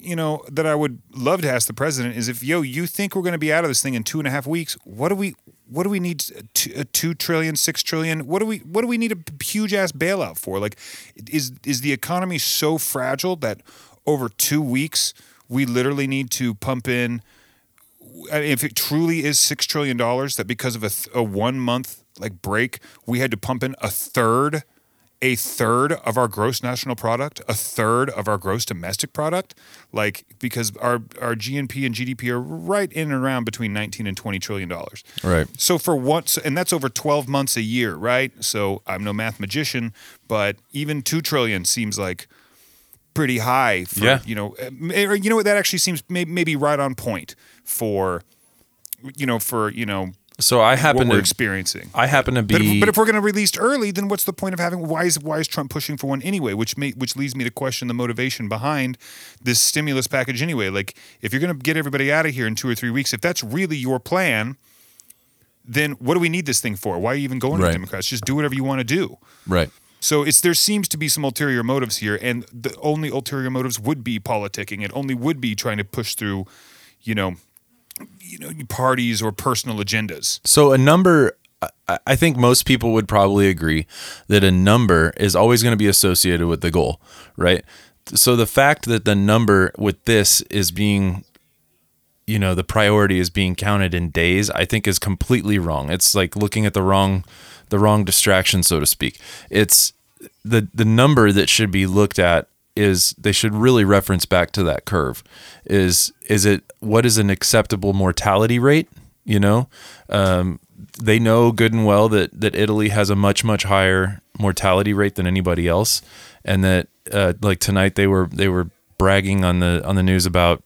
you know that i would love to ask the president is if yo you think we're going to be out of this thing in two and a half weeks what do we what do we need uh, a two, uh, two trillion six trillion? What do we what do we need a huge ass bailout for? Like is is the economy so fragile that over two weeks we literally need to pump in uh, if it truly is six trillion dollars, that because of a, th- a one month like break, we had to pump in a third, a third of our gross national product, a third of our gross domestic product, like because our our GNP and GDP are right in and around between nineteen and twenty trillion dollars. Right. So for once, and that's over twelve months a year, right? So I'm no math magician, but even two trillion seems like pretty high for Yeah. you know uh, or you know what that actually seems maybe right on point for you know for you know So I what happen we're to experiencing. I happen to be But if, but if we're going to release early, then what's the point of having? Why is why is Trump pushing for one anyway? Which may, which leads me to question the motivation behind this stimulus package anyway. Like, if you're going to get everybody out of here in two or three weeks, if that's really your plan, then what do we need this thing for? Why are you even going to Right. the Democrats? Just do whatever you want to do. right. So it's there seems to be some ulterior motives here, and the only ulterior motives would be politicking. It only would be trying to push through, you know, you know, parties or personal agendas. So a number, I- think most people would probably agree that a number is always going to be associated with the goal, right? So the fact that the number with this is being, you know, the priority is being counted in days, I think is completely wrong. It's like looking at the wrong, the wrong distraction, so to speak. It's the the number that should be looked at is they should really reference back to that curve. Is is it what is an acceptable mortality rate? You know, um, they know good and well that that Italy has a much much higher mortality rate than anybody else, and that uh, like tonight they were they were bragging on the on the news about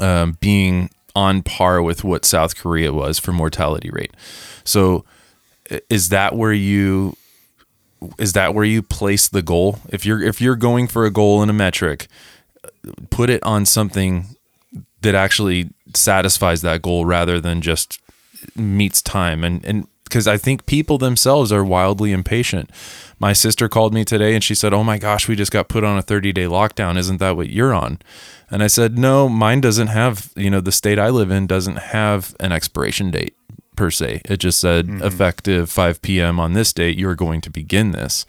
um, being on par with what South Korea was for mortality rate. So, is that where you is that where you place the goal? If you're if you're going for a goal in a metric, put it on something that actually satisfies that goal rather than just meets time and and because I think people themselves are wildly impatient. My sister called me today and she said, "Oh my gosh, we just got put on a 30-day lockdown. Isn't that what you're on?" And I said, "No, mine doesn't have, you know, the state I live in doesn't have an expiration date per se. It just said effective 5 p.m. on this date, you're going to begin this."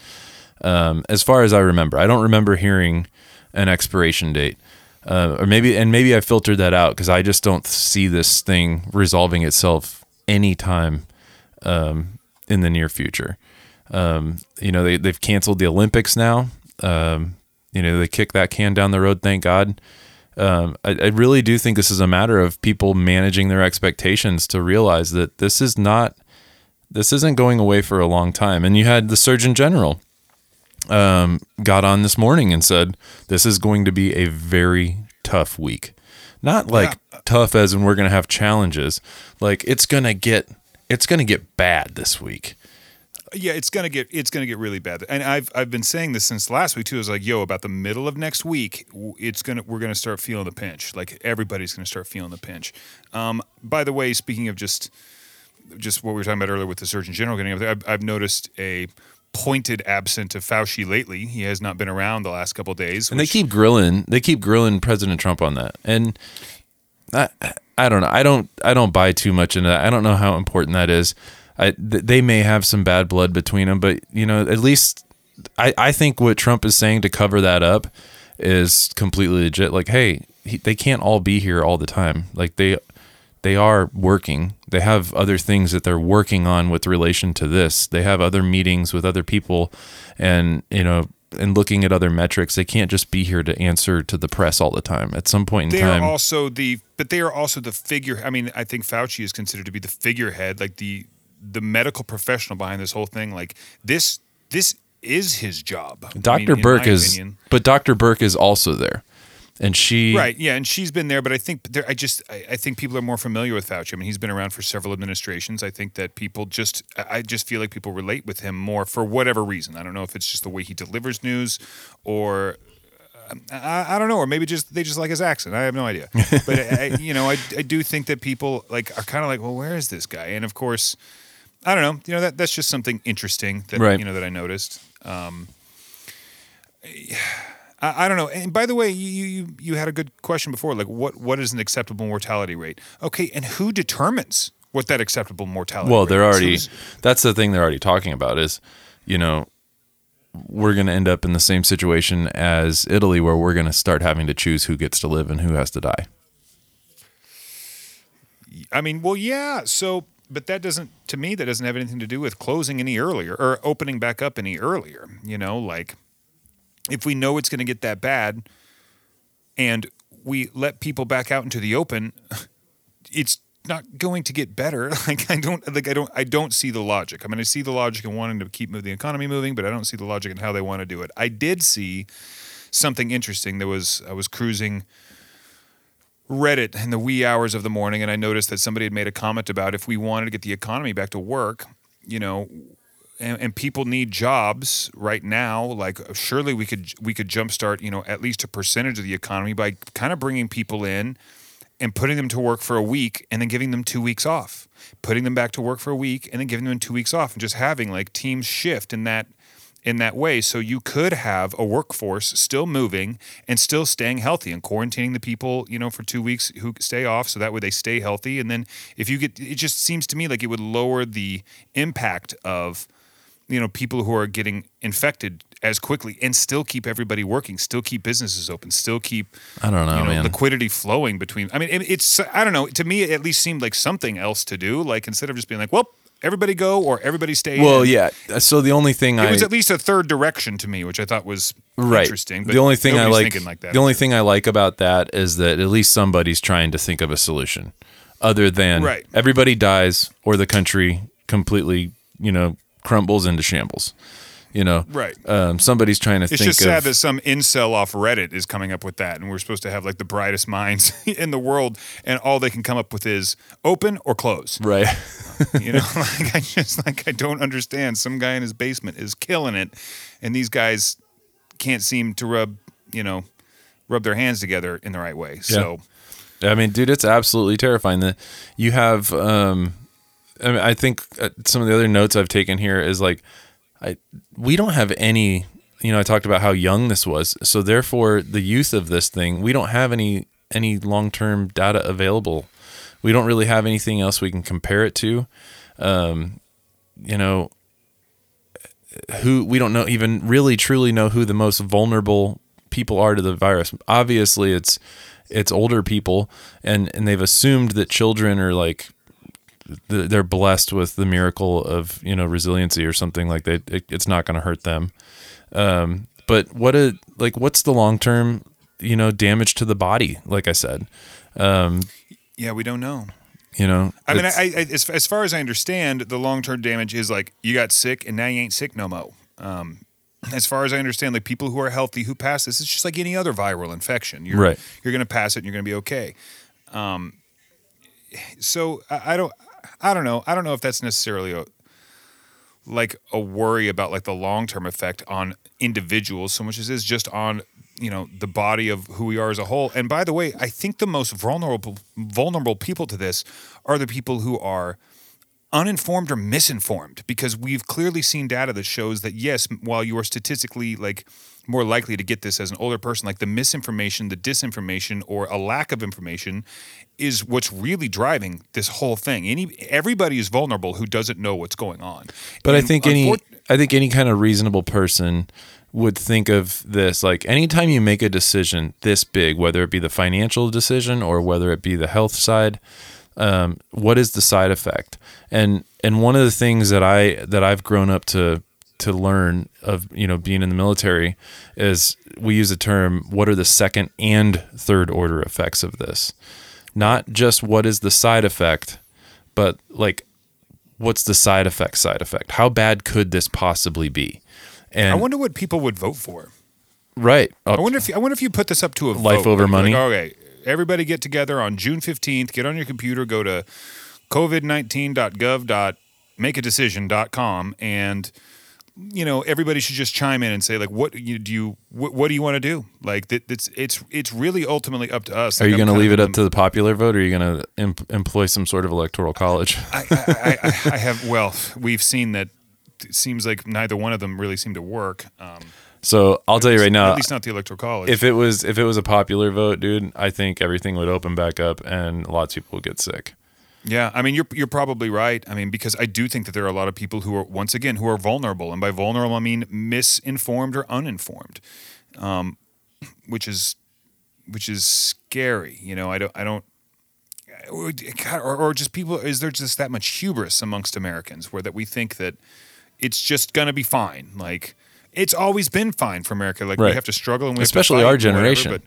Um, as far as I remember, I don't remember hearing an expiration date. Uh, or maybe and maybe I filtered that out because I just don't see this thing resolving itself anytime um, in the near future. Um, you know, they they've canceled the Olympics now. Um, you know, they kicked that can down the road. Thank God. Um, I, I really do think this is a matter of people managing their expectations to realize that this is not, this isn't going away for a long time. And you had the Surgeon General um, got on this morning and said this is going to be a very tough week. Not like tough as in we're going to have challenges. Like it's going to get it's going to get bad this week. Yeah, it's gonna get it's gonna get really bad, and I've I've been saying this since last week too. I was like, yo, about the middle of next week, it's gonna we're gonna start feeling the pinch. Like everybody's gonna start feeling the pinch. Um, by the way, speaking of just just what we were talking about earlier with the Surgeon General getting up there, I've, I've noticed a pointed absent of Fauci lately. He has not been around the last couple of days. And they keep grilling. They keep grilling President Trump on that. And I, I don't know. I don't. I don't buy too much into that. I don't know how important that is. I, th- they may have some bad blood between them, but you know, at least I, I think what Trump is saying to cover that up is completely legit. Like, hey, he, they can't all be here all the time. Like they they are working. They have other things that they're working on with relation to this. They have other meetings with other people, and you know, and looking at other metrics. They can't just be here to answer to the press all the time. At some point in they time, are also the but they are also the figure i mean i think fauci is considered to be the figurehead like the the medical professional behind this whole thing like this this is his job I mean, Dr. Birx is, opinion. but Dr. Birx is also there, and she right yeah and she's been there but i think there i just I, I think people are more familiar with fauci i mean he's been around for several administrations i think that people just i I just feel like people relate with him more for whatever reason i don't know if it's just the way he delivers news or I, I don't know, or maybe just they just like his accent. I have no idea. But I, you know, I, I do think that people like are kind of like, well, where is this guy? And of course, I don't know. You know, that that's just something interesting that Right. you know that I noticed. Um, I, I don't know. And by the way, you, you you had a good question before. Like, what what is an acceptable mortality rate? Okay, and who determines what that acceptable mortality? Well, rate they're is? already. That's the thing they're already talking about is, you know, we're going to end up in the same situation as Italy, where we're going to start having to choose who gets to live and who has to die. I mean, well, yeah. So, but that doesn't, to me, that doesn't have anything to do with closing any earlier or opening back up any earlier. You know, like if we know it's going to get that bad and we let people back out into the open, it's not going to get better. Like I don't, like I don't, I don't see the logic. I mean, I see the logic in wanting to keep the economy moving, but I don't see the logic in how they want to do it. I did see something interesting. There was, I was cruising Reddit in the wee hours of the morning, and I noticed that somebody had made a comment about if we wanted to get the economy back to work, you know, and, and people need jobs right now. Like surely we could we could jumpstart you know at least a percentage of the economy by kind of bringing people in and putting them to work for a week and then giving them two weeks off, putting them back to work for a week and then giving them two weeks off, and just having like teams shift in that in that way. So you could have a workforce still moving and still staying healthy and quarantining the people, you know, for two weeks who stay off. So that way they stay healthy. And then if you get, it just seems to me like it would lower the impact of, you know, people who are getting infected as quickly and still keep everybody working, still keep businesses open, still keep I don't know, you know liquidity flowing between. I mean, it, it's I don't know. To me, it at least seemed like something else to do. Like instead of just being like, well, everybody go or everybody stay. well, in. yeah. Uh, so the only thing It I was at least a third direction to me, which I thought was right. interesting. But the only thing I like, thinking like that. the only thing I like about that is that at least somebody's trying to think of a solution, other than Right. everybody dies or the country completely, you know, crumbles into shambles. You know, Right. Um, somebody's trying to It's just sad of that some incel off Reddit is coming up with that, and we're supposed to have like the brightest minds in the world, and all they can come up with is open or close. right. You know, like I just like I don't understand. Some guy in his basement is killing it, and these guys can't seem to rub you know rub their hands together in the right way. So I mean, dude, it's absolutely terrifying that you have. Um, I mean, I think uh, some of the other notes I've taken here is like, I we don't have any. You know, I talked about how young this was, so therefore the youth of this thing, we don't have any any long term data available. We don't really have anything else we can compare it to. Um, you know, who we don't know even really truly know who the most vulnerable people are to the virus. Obviously, it's it's older people, and and they've assumed that children are like they're blessed with the miracle of you know resiliency or something like that. It, it's not going to hurt them. Um, but what a like what's the long term you know damage to the body? Like I said, yeah, we don't know. you know. I mean, I, I, as, as far as I understand, the long term damage is like you got sick and now you ain't sick no mo. Um, as far as I understand, like people who are healthy who pass this, it's just like any other viral infection. You're, Right. You're going to pass it and you're going to be okay. Um, so I, I don't, I don't know. I don't know if that's necessarily a like a worry about like the long term effect on individuals so much as is just on you know the body of who we are as a whole. And by the way, I think the most vulnerable vulnerable people to this are the people who are uninformed or misinformed? Because we've clearly seen data that shows that yes while you are statistically like more likely to get this as an older person like the misinformation the disinformation or a lack of information is what's really driving this whole thing. Any everybody is vulnerable who doesn't know what's going on. But I think any I think any kind of reasonable person would think of this like anytime you make a decision this big, whether it be the financial decision or whether it be the health side, um, what is the side effect? And and one of the things that I that I've grown up to to learn of you know being in the military is we use the term what are the second and third order effects of this not just what is the side effect but like what's the side effect side effect how bad could this possibly be and I wonder what people would vote for. right I wonder if I wonder if you put this up to a Life vote. over money? Like, okay, everybody get together on June fifteenth. Get on your computer, go to covid19.gov.makeadecision.com, and you know everybody should just chime in and say like, what you do you what, what do you want to do? Like that, it's it's it's really ultimately up to us. are you Like, I'm going to leave it up to the popular vote or are you going to em- employ some sort of electoral college I, I, I, I have well, we've seen that. It seems like neither one of them really seem to work. Um, so i'll tell you right now at least not the electoral college. if it was if it was a popular vote dude i think everything would open back up and lots of people would get sick Yeah, I mean you're you're probably right. I mean because I do think that there are a lot of people who are once again who are vulnerable, and by vulnerable I mean misinformed or uninformed, um, which is which is scary. You know, I don't I don't. Or, or, or just people is there just that much hubris amongst Americans where that we think that it's just gonna be fine like it's always been fine for America like we have to struggle and we Especially our and whatever, generation. but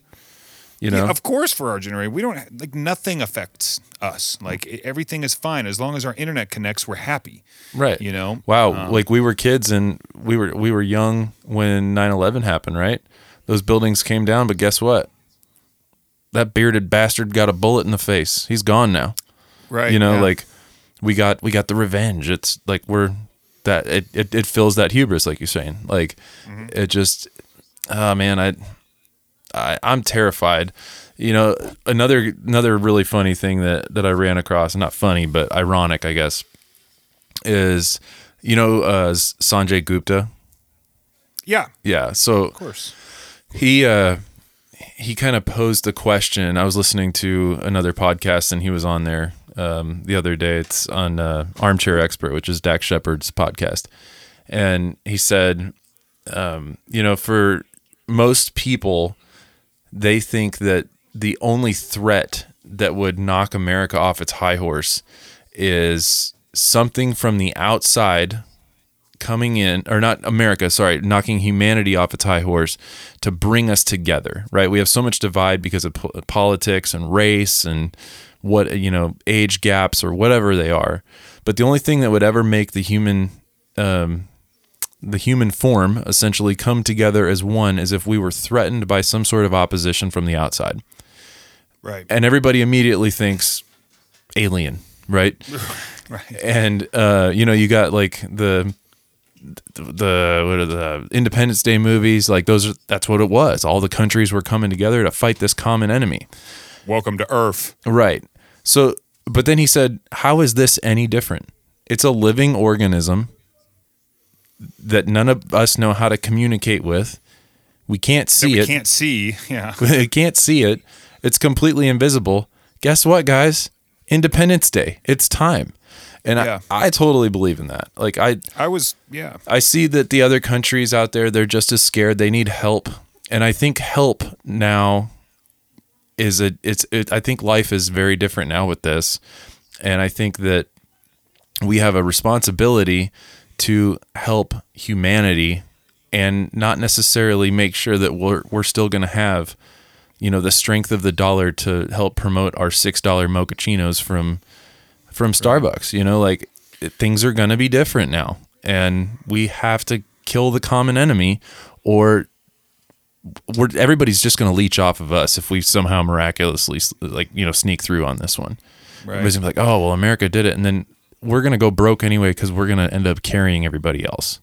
you know yeah, of course, for our generation, we don't like nothing affects us. Like everything is fine as long as our internet connects. We're happy. right You know. wow Um, like we were kids and we were we were young when 9-11 happened right those buildings came down but guess what that bearded bastard got a bullet in the face. He's gone now. Right. You know, yeah. like we got we got the revenge. It's like we're that it it, it fills that hubris, like you're saying. Like it just, oh man, I, I I'm terrified. You know, another another really funny thing that that I ran across, not funny but ironic, I guess, is you know uh, Sanjay Gupta. yeah, Yeah, so of course. he uh he kind of posed the question i was listening to another podcast and he was on there um the other day it's on uh, armchair expert which is Dax shepard's podcast and he said um you know for most people they think that the only threat that would knock america off its high horse is something from the outside coming in or not America, sorry, knocking humanity off its high horse to bring us together, right? We have so much divide because of po- politics and race and what you know, age gaps or whatever they are. But the only thing that would ever make the human um the human form essentially come together as one is if we were threatened by some sort of opposition from the outside. Right. And everybody immediately thinks alien, right? right. and uh, you know you got like the the what are the Independence Day movies like those are that's what it was all the countries were coming together to fight this common enemy Welcome to Earth. right so but then he said how is this any different it's a living organism that none of us know how to communicate with we can't see we it can't see. Yeah. we can't see it it's completely invisible guess what guys Independence Day it's time and Yeah. I, I totally believe in that like I I was. Yeah. I see that the other countries out there, they're just as scared. They need help. And I think help now is a, it's, it, I think life is very different now with this. And I think that we have a responsibility to help humanity and not necessarily make sure that we're, we're still going to have, you know, the strength of the dollar to help promote our $6 mochachinos from, from Starbucks, you know, like it- things are going to be different now and we have to kill the common enemy or we're, everybody's just going to leech off of us if we somehow miraculously like, you know, sneak through on this one. Right. Everybody's gonna be like, oh, well, America did it. And then we're going to go broke anyway because we're going to end up carrying everybody else.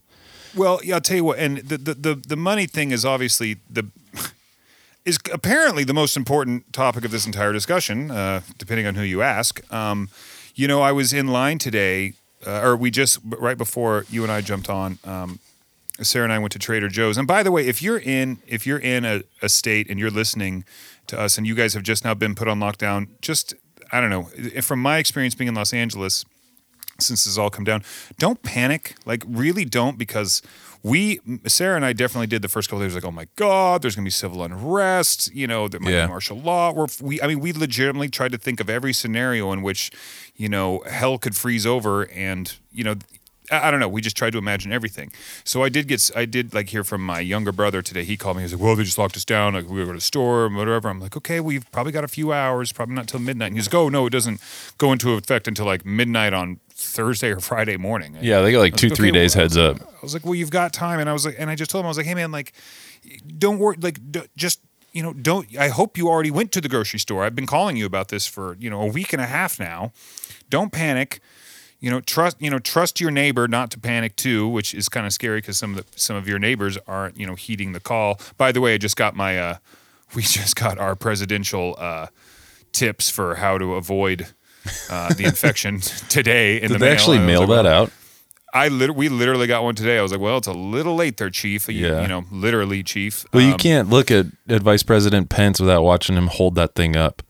Well, yeah, I'll tell you what, and the, the the the money thing is obviously the is apparently the most important topic of this entire discussion, uh, depending on who you ask. Um, you know, I was in line today, uh, or we just right before you and I jumped on. Um, Sarah and I went to Trader Joe's. And by the way, if you're in if you're in a, a state and you're listening to us, and you guys have just now been put on lockdown, just I don't know. From my experience being in Los Angeles, since this has all come down, don't panic. Like, really don't, because we, Sarah and I, definitely did the first couple days. Like, oh my god, there's gonna be civil unrest. You know, there might Yeah. be martial law. We're, we, I mean, we legitimately tried to think of every scenario in which, you know, hell could freeze over, and you know. I don't know. We just tried to imagine everything. So I did get, I did like hear from my younger brother today. He called me. He was like, "Well, they just locked us down. Like we were to the store and whatever." I'm like, "Okay, we've probably got a few hours. Probably not till midnight." And he's like, "Oh no, it doesn't go into effect until like midnight on Thursday or Friday morning." Yeah, they got like two, Okay, three days well, heads up. I was like, "Well, you've got time," and I was like, and I just told him, I was like, "Hey, man, like, don't worry, like, d- just." You know, don't. I hope you already went to the grocery store. I've been calling you about this for you know a week and a half now. Don't panic. You know, trust. You know, trust your neighbor not to panic too, which is kind of scary because some of the some of your neighbors aren't you know heeding the call. By the way, I just got my. uh We just got our presidential uh tips for how to avoid uh, the infection today in the Did they mail. actually And I was mail like, that out? I lit- we literally got one today. I was like, well, it's a little late there, Chief. You, Yeah. you know, literally, Chief. Well, you Um, can't look at, at Vice President Pence without watching him hold that thing up.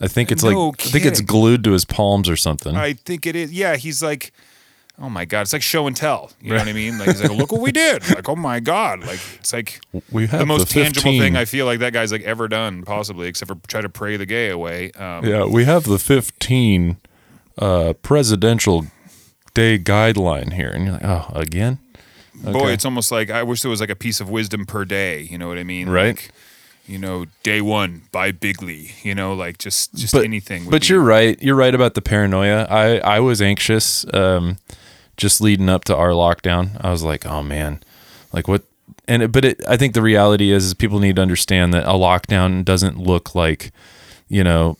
I think it's No like I think it's kidding. glued to his palms or something. I think it is. Yeah, he's like, oh my god, it's like show and tell. You know what I mean? Like he's like, look what we did. Like, oh my god, like it's like we have the most tangible 15 thing I feel like that guy's like ever done, possibly, except for try to pray the gay away. Um, Yeah, we have the 15 uh, presidential day guideline here, and you're like, oh, again? Boy, it's almost like I wish there was like a piece of wisdom per day. You know what I mean? Right. Like, you know, day one by Bigley. You know, like just just but, anything. But you're right. You're right about the paranoia. I I was anxious um, just leading up to our lockdown. I was like, oh man, like what? And it, but it, I think the reality is, is people need to understand that a lockdown doesn't look like you know,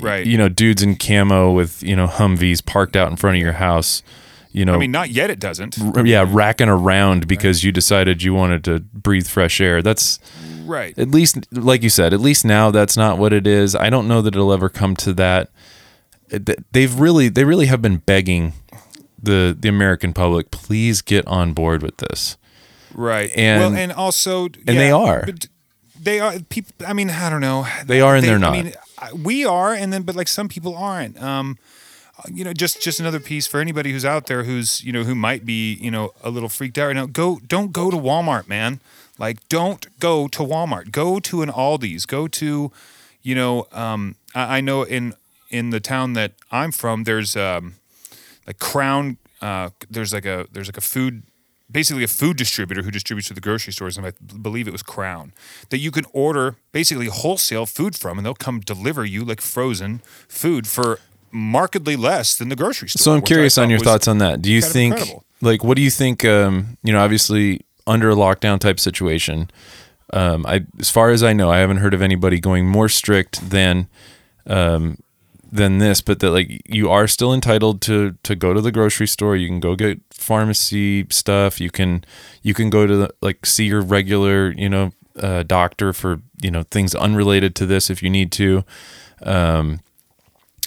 Right. you know, dudes in camo with you know Humvees parked out in front of your house. You know, I mean, not yet. It doesn't. yeah, racking around because you decided you wanted to breathe fresh air. That's Right. at least, like you said, at least now that's not what it is. I don't know that it'll ever come to that. They've really, they really have been begging the the American public, please get on board with this. Right. And- well, and also, and they are. They are people. I mean, I don't know. They are and they're not. I mean, we are, and then, but like some people aren't. Um, you know, just just another piece for anybody who's out there who's you know who might be you know a little freaked out right now. Go, don't go to Walmart, man. Like, don't go to Walmart. Go to an Aldi's. Go to, you know, um, I, I know in in the town that I'm from, there's um, like Crown. Uh, there's like a there's like a food, basically a food distributor who distributes to the grocery stores, and I believe it was Crown that you can order basically wholesale food from, and they'll come deliver you like frozen food for markedly less than the grocery store. So I'm curious on your thoughts on that. Do you think, incredible. like, what do you think? Um, you know, obviously under a lockdown type situation, um, I, as far as I know, I haven't heard of anybody going more strict than, um, than this. But that like you are still entitled to to go to the grocery store. You can go get pharmacy stuff. You can you can go to the, like see your regular you know uh, doctor for you know things unrelated to this if you need to. Um,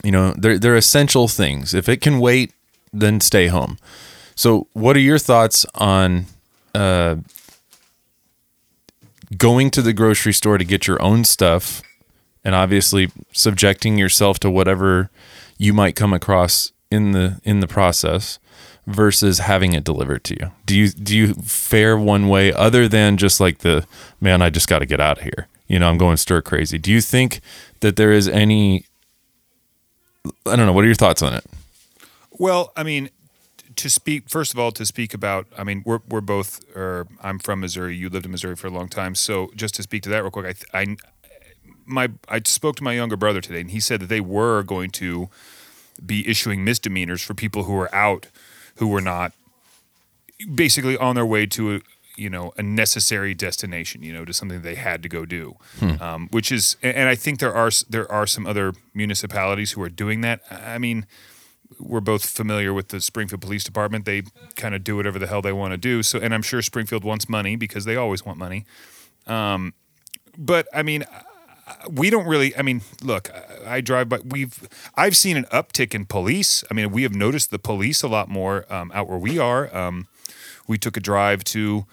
you know, they're they're essential things. If it can wait, then stay home. So, what are your thoughts on uh, going to the grocery store to get your own stuff, and obviously subjecting yourself to whatever you might come across in the in the process, versus having it delivered to you? Do you do you fare one way other than just like the man? I just got to get out of here. You know, I'm going stir crazy. Do you think that there is any I don't know. What are your thoughts on it? Well, I mean, to speak first of all, to speak about, I mean, we're we're both, or I'm from Missouri. You lived in Missouri for a long time, so just to speak to that real quick, I, I my I spoke to my younger brother today, and he said that they were going to be issuing misdemeanors for people who were out, who were not basically on their way to you know a necessary destination you know to something they had to go do. Um, which is and i think there are there are some other municipalities who are doing that. I mean we're both familiar with the springfield police department. They kind of do whatever the hell they want to do. So and i'm sure springfield wants money because they always want money. Um, but i mean we don't really i mean look I- i drive by we've i've seen an uptick in police. I mean we have noticed the police a lot more um, out where we are. Um, we took a drive to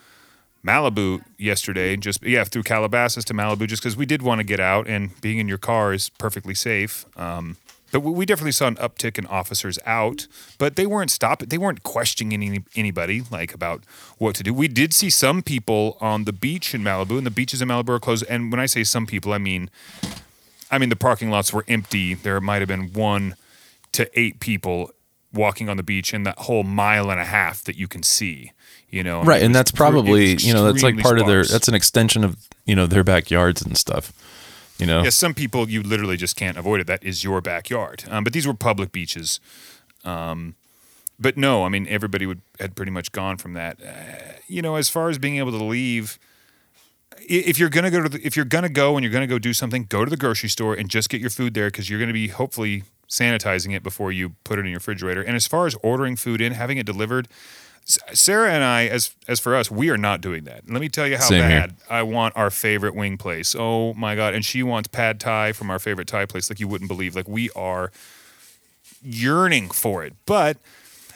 Malibu yesterday, just yeah, through Calabasas to Malibu, just because we did want to get out, and being in your car is perfectly safe. Um, but we definitely saw an uptick in officers out, but they weren't stopping. They weren't questioning any, anybody like about what to do. We did see some people on the beach in Malibu, and the beaches in Malibu are closed. And when I say some people, I mean, I mean the parking lots were empty. There might have been one to eight people walking on the beach in that whole mile and a half that you can see. You know, Right, and that's pre- it was probably you know that's like part of their that's an extension of you know their backyards and stuff. You know, Yeah, some people you literally just can't avoid it. That is your backyard. Um, but these were public beaches. Um, but no, I mean everybody would had pretty much gone from that. Uh, you know, as far as being able to leave, if you're gonna go to the, if you're gonna go and you're gonna go do something, go to the grocery store and just get your food there because you're gonna be hopefully sanitizing it before you put it in your refrigerator. And as far as ordering food in, having it delivered. Sarah and I, as as for us, we are not doing that. Let me tell you how Same here. bad I want our favorite wing place. Oh my god! And she wants pad thai from our favorite Thai place, like you wouldn't believe. Like we are yearning for it, but.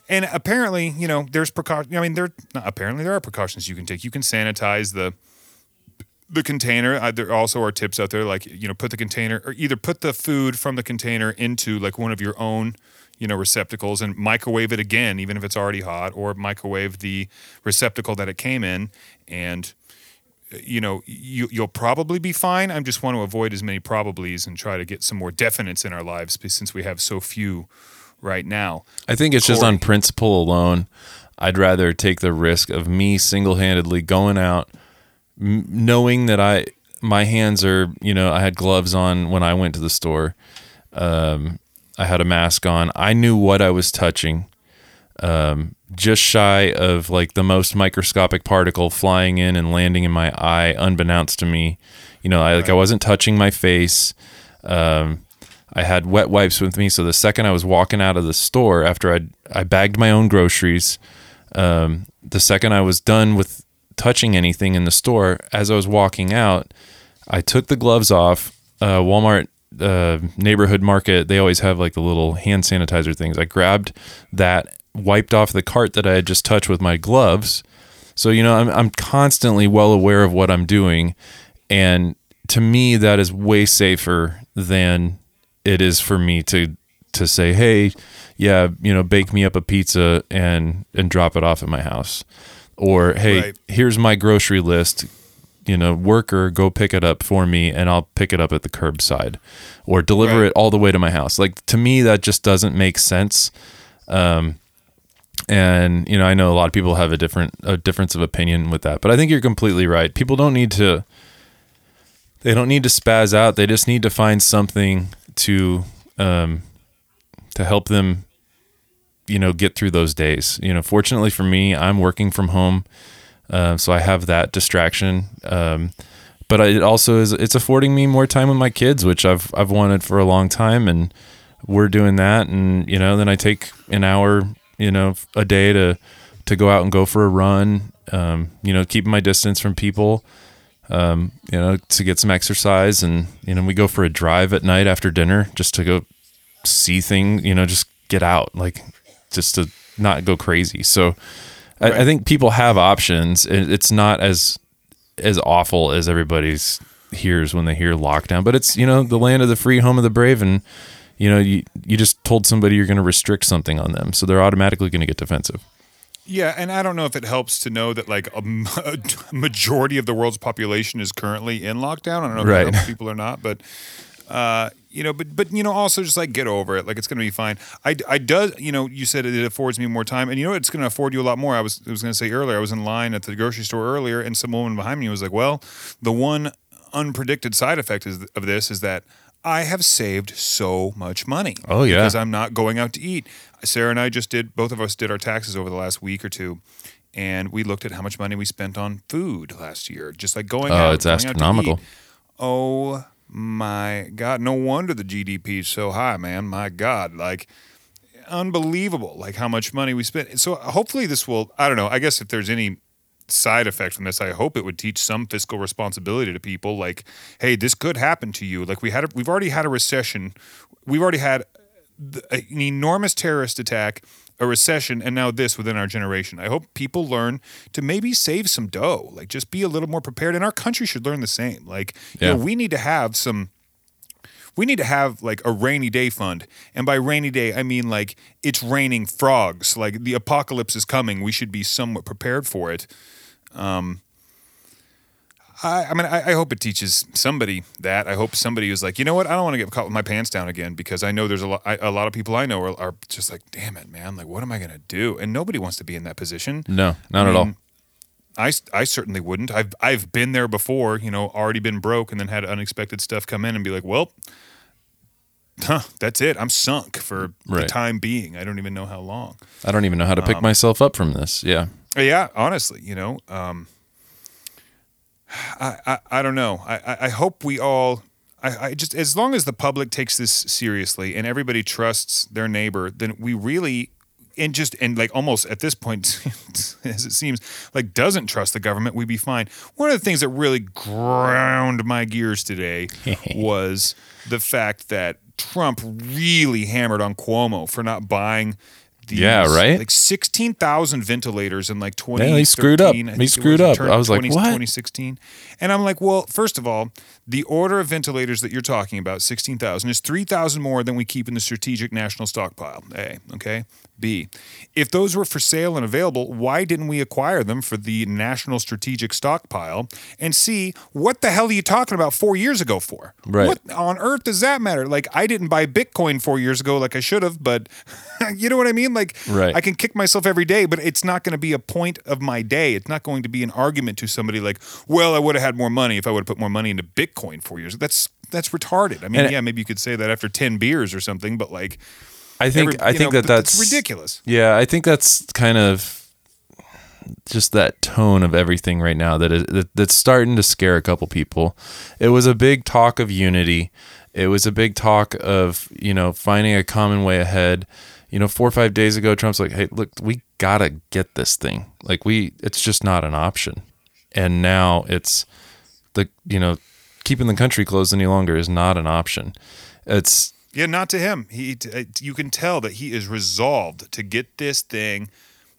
And apparently, you know, there's precaution. I mean, there not apparently there are precautions you can take. You can sanitize the the container. Uh, there also are tips out there, like you know, put the container or either put the food from the container into like one of your own, you know, receptacles and microwave it again, even if it's already hot, or microwave the receptacle that it came in, and you know, you you'll probably be fine. I just want to avoid as many probablys and try to get some more definites in our lives, since we have so few right now. I think it's just on principle alone. I'd rather take the risk of me single handedly going out, m- knowing that I my hands are you know I had gloves on when I went to the store. Um, I had a mask on. I knew what I was touching. Um, just shy of like the most microscopic particle flying in and landing in my eye, unbeknownst to me. You know, I like I wasn't touching my face. Um, I had wet wipes with me, so the second I was walking out of the store after I I bagged my own groceries, um, the second I was done with touching anything in the store, as I was walking out, I took the gloves off. Uh, Walmart uh, neighborhood market, they always have like the little hand sanitizer things. I grabbed that, wiped off the cart that I had just touched with my gloves. So you know, I'm I'm constantly well aware of what I'm doing, and to me, that is way safer than it is for me to to say, hey, yeah, you know, bake me up a pizza and and drop it off at my house, or hey, Right. here's my grocery list. You know, worker, go pick it up for me, and I'll pick it up at the curbside, or deliver Right. it all the way to my house. Like to me, that just doesn't make sense. Um, and you know, I know a lot of people have a different a difference of opinion with that, but I think you're completely right. People don't need to they don't need to spaz out. They just need to find something to um, to help them, you know, get through those days. You know, fortunately for me, I'm working from home, uh, so I have that distraction. Um, but it also is it's affording me more time with my kids, which I've I've wanted for a long time, and we're doing that. And you know, then I take an hour, you know, a day to to go out and go for a run. Um, you know, keeping my distance from people um, you know, to get some exercise. And, you know, we go for a drive at night after dinner just to go see things, you know, just get out, like just to not go crazy. So I, I think people have options. It's not as, as awful as everybody's hears when they hear lockdown, but it's, you know, the land of the free, home of the brave. And, you know, you, you just told somebody you're going to restrict something on them. So they're automatically going to get defensive. Yeah, and I don't know if it helps to know that like a majority of the world's population is currently in lockdown. I don't know if Right. people or not, but uh, you know, but but you know, also just like get over it. Like it's gonna be fine. I I does you know you said it affords me more time, and you know it's gonna afford you a lot more. I was I was gonna say earlier. I was in line at the grocery store earlier, and some woman behind me was like, "Well, the one unpredicted side effect is, of this is that." I have saved so much money. Oh, yeah. Because I'm not going out to eat. Sarah and I just did, both of us did our taxes over the last week or two. And we looked at how much money we spent on food last year, just like going Oh, out. it's going out to astronomical. Oh my God. No wonder the GDP is so high, man. My God. Like, unbelievable. Like, how much money we spent. So, hopefully, this will, I don't know. I guess if there's any side effect from this, I hope it would teach some fiscal responsibility to people. Like, hey, this could happen to you. Like, we had, a, we've already had a recession. We've already had an enormous terrorist attack, a recession, and now this within our generation. I hope people learn to maybe save some dough, like just be a little more prepared. And our country should learn the same. Like, you Yeah. know, we need to have some. We need to have like a rainy day fund. And by rainy day, I mean like it's raining frogs. Like the apocalypse is coming. We should be somewhat prepared for it. Um, I, I mean, I, I hope it teaches somebody that. I hope somebody who's like, you know what, I don't want to get caught with my pants down again because I know there's a lot. I, a lot of people I know are, are just like, damn it, man. Like, what am I gonna do? And nobody wants to be in that position. No, not I at all. I, I, certainly wouldn't. I've I've been there before. You know, already been broke and then had unexpected stuff come in and be like, well, huh, that's it. I'm sunk for the time being. I don't even know how long. I don't even know how to pick Um, myself up from this. Yeah. Yeah, honestly, you know, um, I, I I don't know. I I, I hope we all. I, I just as long as the public takes this seriously and everybody trusts their neighbor, then we really and just and like almost at this point, as it seems, like doesn't trust the government, we'd be fine. One of the things that really ground my gears today was the fact that Trump really hammered on Cuomo for not buying. These, Yeah, right? Like sixteen thousand ventilators in like twenty. Yeah, he screwed up. I He screwed was, up. I was like, 20 what? 2016. And I'm like, well, first of all, the order of ventilators that you're talking about, 16,000, is 3,000 more than we keep in the strategic national stockpile. A, okay? B, if those were for sale and available, why didn't we acquire them for the national strategic stockpile? And C, what the hell are you talking about four years ago for? Right. What on earth does that matter? Like, I didn't buy Bitcoin four years ago like I should have, but you know what I mean? Like, Right. I can kick myself every day, but it's not going to be a point of my day. It's not going to be an argument to somebody like, well, I would have had more money if I would have put more money into Bitcoin four years. That's that's retarded. I mean, And- yeah, maybe you could say that after ten beers or something, but like, I think every- I think know, that that's ridiculous. Yeah, I think that's kind of just that tone of everything right now that is that, that's starting to scare a couple people. It was a big talk of unity, It was a big talk of you know finding a common way ahead. You know, four or five days ago, Trump's like, "Hey, look, we gotta get this thing. Like, we, it's just not an option." And now it's the you know keeping the country closed any longer is not an option. It's Yeah, not to him. He, uh, you can tell that he is resolved to get this thing,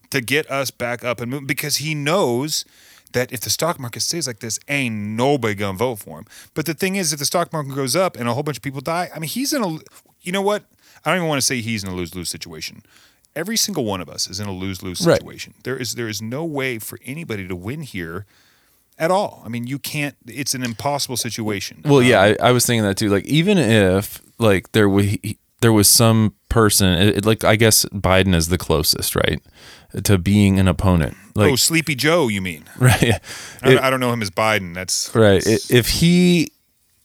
to get us back up and moving, because he knows that if the stock market stays like this, ain't nobody gonna vote for him. But the thing is, if the stock market goes up and a whole bunch of people die, I mean, he's in a. You know what? I don't even want to say he's in a lose lose situation. Every single one of us is in a lose lose Right. situation. There is there is no way for anybody to win here. At all. I mean, you can't. It's an impossible situation. Well, yeah, I, I was thinking that too. Like, even if like there was there was some person, it, it- like I guess Biden is the closest, right, to being an opponent. Like, oh, Sleepy Joe, you mean? right, I, It- I don't know him as Biden. That's right. I- If he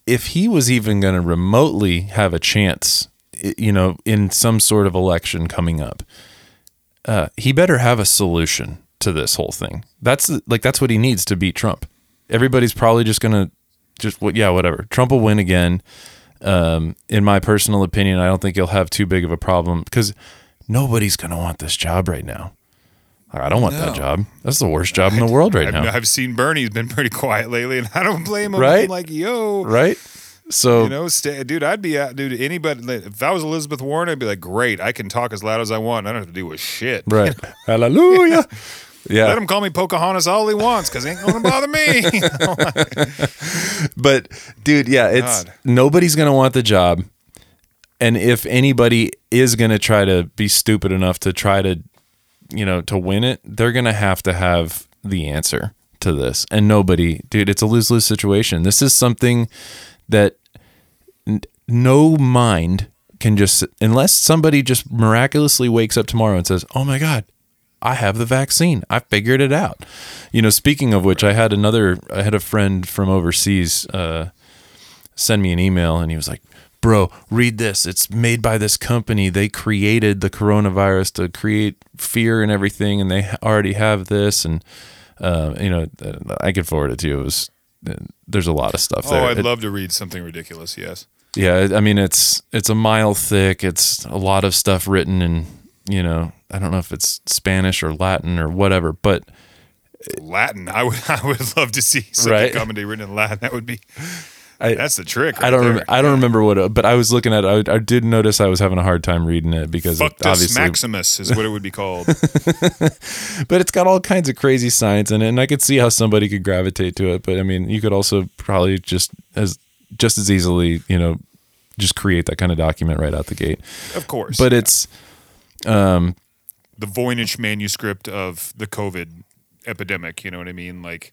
if he was even going to remotely have a chance, you know, in some sort of election coming up, uh, he better have a solution to this whole thing. That's like that's what he needs to beat Trump. Everybody's probably just gonna just what yeah whatever. Trump will win again. Um, in my personal opinion, I don't think you'll have too big of a problem because nobody's gonna want this job right now. I don't want that job. That's the worst job in the world right I've, now, I've seen Bernie's been pretty quiet lately, and I don't blame him. Right? I'm like, yo, right? So you know, stay, dude, I'd be out, dude. Anybody, if I was Elizabeth Warren, I'd be like, great, I can talk as loud as I want. I don't have to do a shit. right, hallelujah. Yeah, Let him call me Pocahontas all he wants, because he ain't gonna bother me. but dude, yeah, it's God. nobody's gonna want the job, and if anybody is gonna try to be stupid enough to try to, you know, to win it, they're gonna have to have the answer to this, and nobody, dude, it's a lose lose situation. This is something that n- no mind can just unless somebody just miraculously wakes up tomorrow and says, "Oh my god, I have the vaccine. I figured it out." You know, speaking of which, I had another I had a friend from overseas uh send me an email and he was like, "Bro, read this. It's made by this company. They created the coronavirus to create fear and everything and they already have this and uh, you know, I could forward it to you. It was there's a lot of stuff there. oh. I'd It- love to read something ridiculous. Yes. yeah, I mean it's it's a mile thick. It's a lot of stuff written in you know I don't know if it's Spanish or Latin or whatever, but Latin. I would, I would love to see something Right. comedy written in Latin. That would be. I That's the trick. I don't rem- I don't remember what, it, but I was looking at it. I, I did notice I was having a hard time reading it because it Fuctus obviously, Maximus is what it would be called. but it's got all kinds of crazy science in it, and I could see how somebody could gravitate to it. But I mean, you could also probably just as just as easily, you know, just create that kind of document right out the gate. of course. But it's Um, the Voynich manuscript of the COVID epidemic. You know what I mean? Like,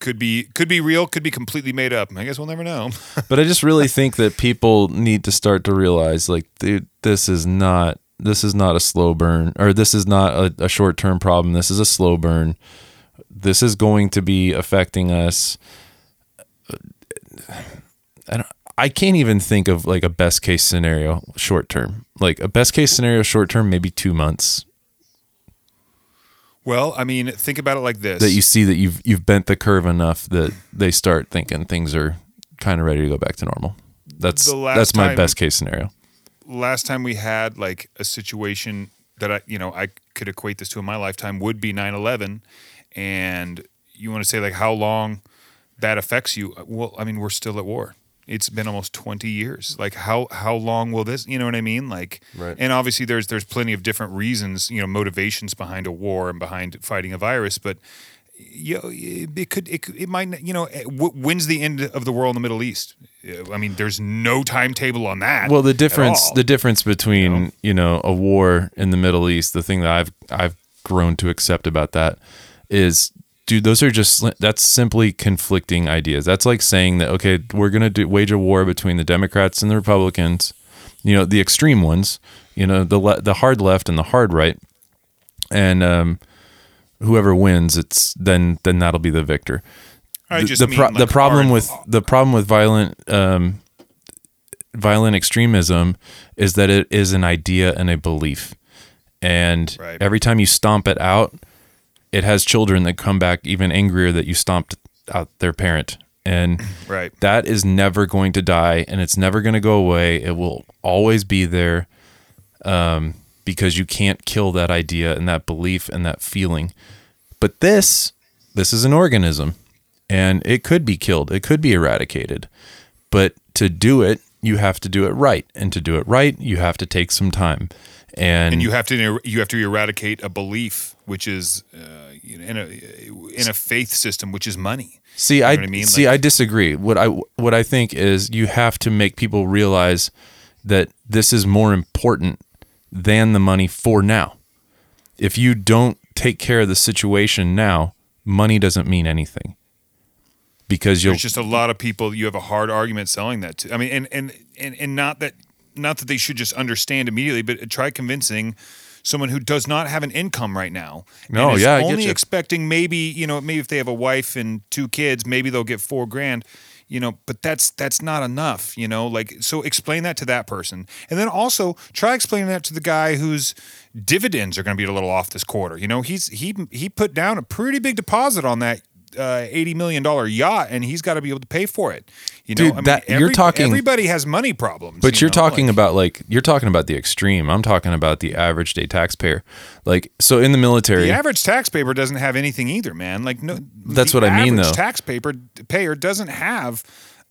could be could be real, could be completely made up. I guess we'll never know. But I just really think that people need to start to realize, like, dude, this is not this is not a slow burn, or this is not a, a short term problem. This is a slow burn. This is going to be affecting us. I don't. I can't even think of like a best case scenario short term. Like a best case scenario short term, maybe two months well, I mean, think about it like this: that you see that you've you've bent the curve enough that they start thinking things are kind of ready to go back to normal. That's that's my time- best case scenario. last time we had like a situation that I, you know, I could equate this to in my lifetime would be 9/11 and you want to say like how long that affects you? Uh, well, I mean, we're still at war. It's been almost 20 years. Like how how long will this, you know what I mean? Like Right. and obviously there's there's plenty of different reasons, you know, motivations behind a war and behind fighting a virus, but you know, it could it, it might you know eh, when's the end of the world in the Middle East? I mean, there's no timetable on that. Well, the difference the difference between you know? a war in the Middle East, the thing that I've I've grown to accept about that is, dude, those are just that's simply conflicting ideas. That's like saying that okay, we're gonna do wage a war between the Democrats and the Republicans, you know, the extreme ones, you know, the le- the hard left and the hard right, and um, whoever wins, it's then then that'll be the victor I the, just the, pro- like, the problem with the problem with violent um, violent extremism is that it is an idea and a belief, and Right. every time you stomp it out, it has children that come back even angrier that you stomped out their parent And Right. that is never going to die and it's never going to go away. It will always be there um, because you can't kill that idea and that belief and that feeling. But this, this is an organism and it could be killed, it could be eradicated. But to do it, you have to do it right. And to do it right, you have to take some time. And, and you have to you have to eradicate a belief, which is uh, in a in a faith system, which is money. See, You know I, I mean? see. Like- I disagree. What I what I think is you have to make people realize that this is more important than the money for now. If you don't take care of the situation now, money doesn't mean anything because you'll There's just a lot of people you have a hard argument selling that to. I mean, and and and, and not that not that they should just understand immediately, but try convincing someone who does not have an income right now. No, yeah, I get only expecting maybe you know maybe if they have a wife and two kids, maybe they'll get four grand. You know, but that's that's not enough. You know, like so explain that to that person, and then also try explaining that to the guy whose dividends are going to be a little off this quarter. You know, he's he he put down a pretty big deposit on that uh, eighty million dollar yacht, and he's got to be able to pay for it. You know, Dude, that- you're talking- Everybody has money problems, But you you're know, talking like- about like you're talking about the extreme. I'm talking about the average day taxpayer. Like so in the military, the average taxpayer doesn't have anything either, man. Like no, That's what I mean, though. Taxpayer payer doesn't have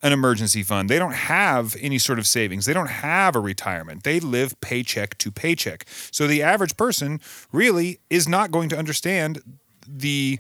an emergency fund. They don't have any sort of savings. They don't have a retirement. They live paycheck to paycheck. So the average person really is not going to understand the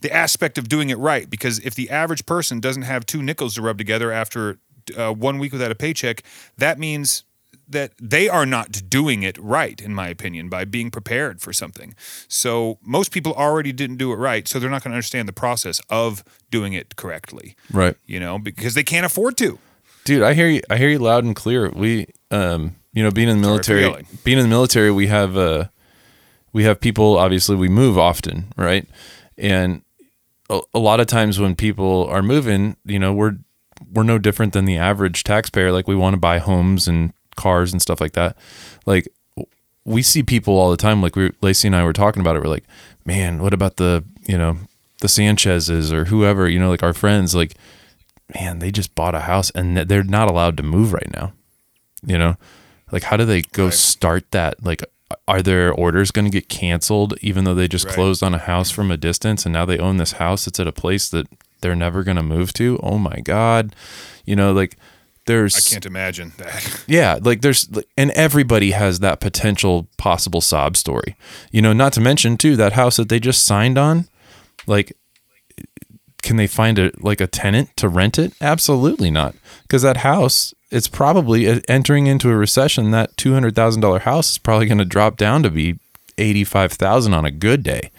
the aspect of doing it right because if the average person doesn't have two nickels to rub together after uh, one week without a paycheck, that means that they are not doing it right, in my opinion, by being prepared for something. So most people already didn't do it right, so they're not going to understand the process of doing it correctly. right? You know, because they can't afford to. Dude, I hear you. I hear you loud and clear. We, um, you know, being in the military, being in the military, we have, uh, we have people. Obviously, we move often, right? And a, a lot of times when people are moving, you know, we're we're no different than the average taxpayer. Like we want to buy homes and cars and stuff like that. Like we see people all the time. Like we, Lacey and I were talking about it. We're like, man, what about the, you know, the Sanchez's or whoever, you know, like our friends, like, man, they just bought a house and they're not allowed to move right now. You know, like how do they go Right. start that? Like, are their orders going to get canceled even though they just Right. closed on a house from a distance and now they own this house that's at a place that they're never going to move to? Oh my God. You know, like there's I can't imagine that. yeah, like there's and everybody has that potential possible sob story. You know, not to mention too that house that they just signed on, like can they find a like a tenant to rent it? Absolutely not. Cuz that house it's probably uh, entering into a recession that $200,000 house is probably going to drop down to be 85,000 on a good day.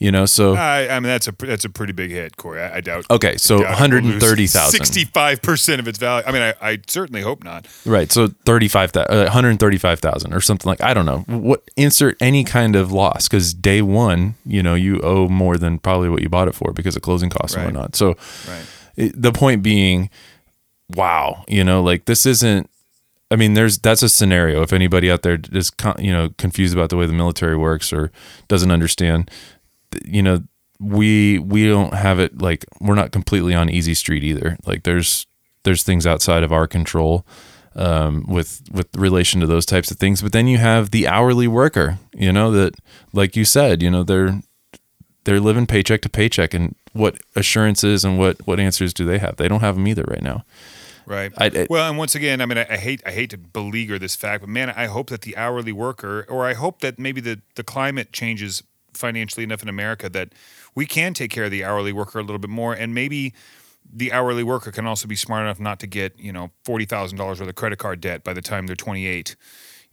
You know, so I, I mean, that's a that's a pretty big hit, Cory. I, I doubt. okay, so doubt it will lose 130,000. 65% of its value. I mean, I, I certainly hope not. Right. So 35 uh, 135,000 or something like I don't know. What insert any kind of loss cuz day 1, you know, you owe more than probably what you bought it for because of closing costs Right. and whatnot. So Right. it, the point being wow, you know, like this isn't I mean, there's that's a scenario. If anybody out there is you know confused about the way the military works or doesn't understand, you know, we we don't have it like we're not completely on easy street either. Like there's there's things outside of our control um, with with relation to those types of things. But then you have the hourly worker, you know, that like you said, you know, they're they're living paycheck to paycheck, and what assurances and what what answers do they have? They don't have them either right now. Right. I- I- well, and once again, I mean, I, I hate I hate to beleaguer this fact, but man, I hope that the hourly worker, or I hope that maybe the the climate changes financially enough in America that we can take care of the hourly worker a little bit more, and maybe the hourly worker can also be smart enough not to get you know forty thousand dollars worth of credit card debt by the time they're twenty eight.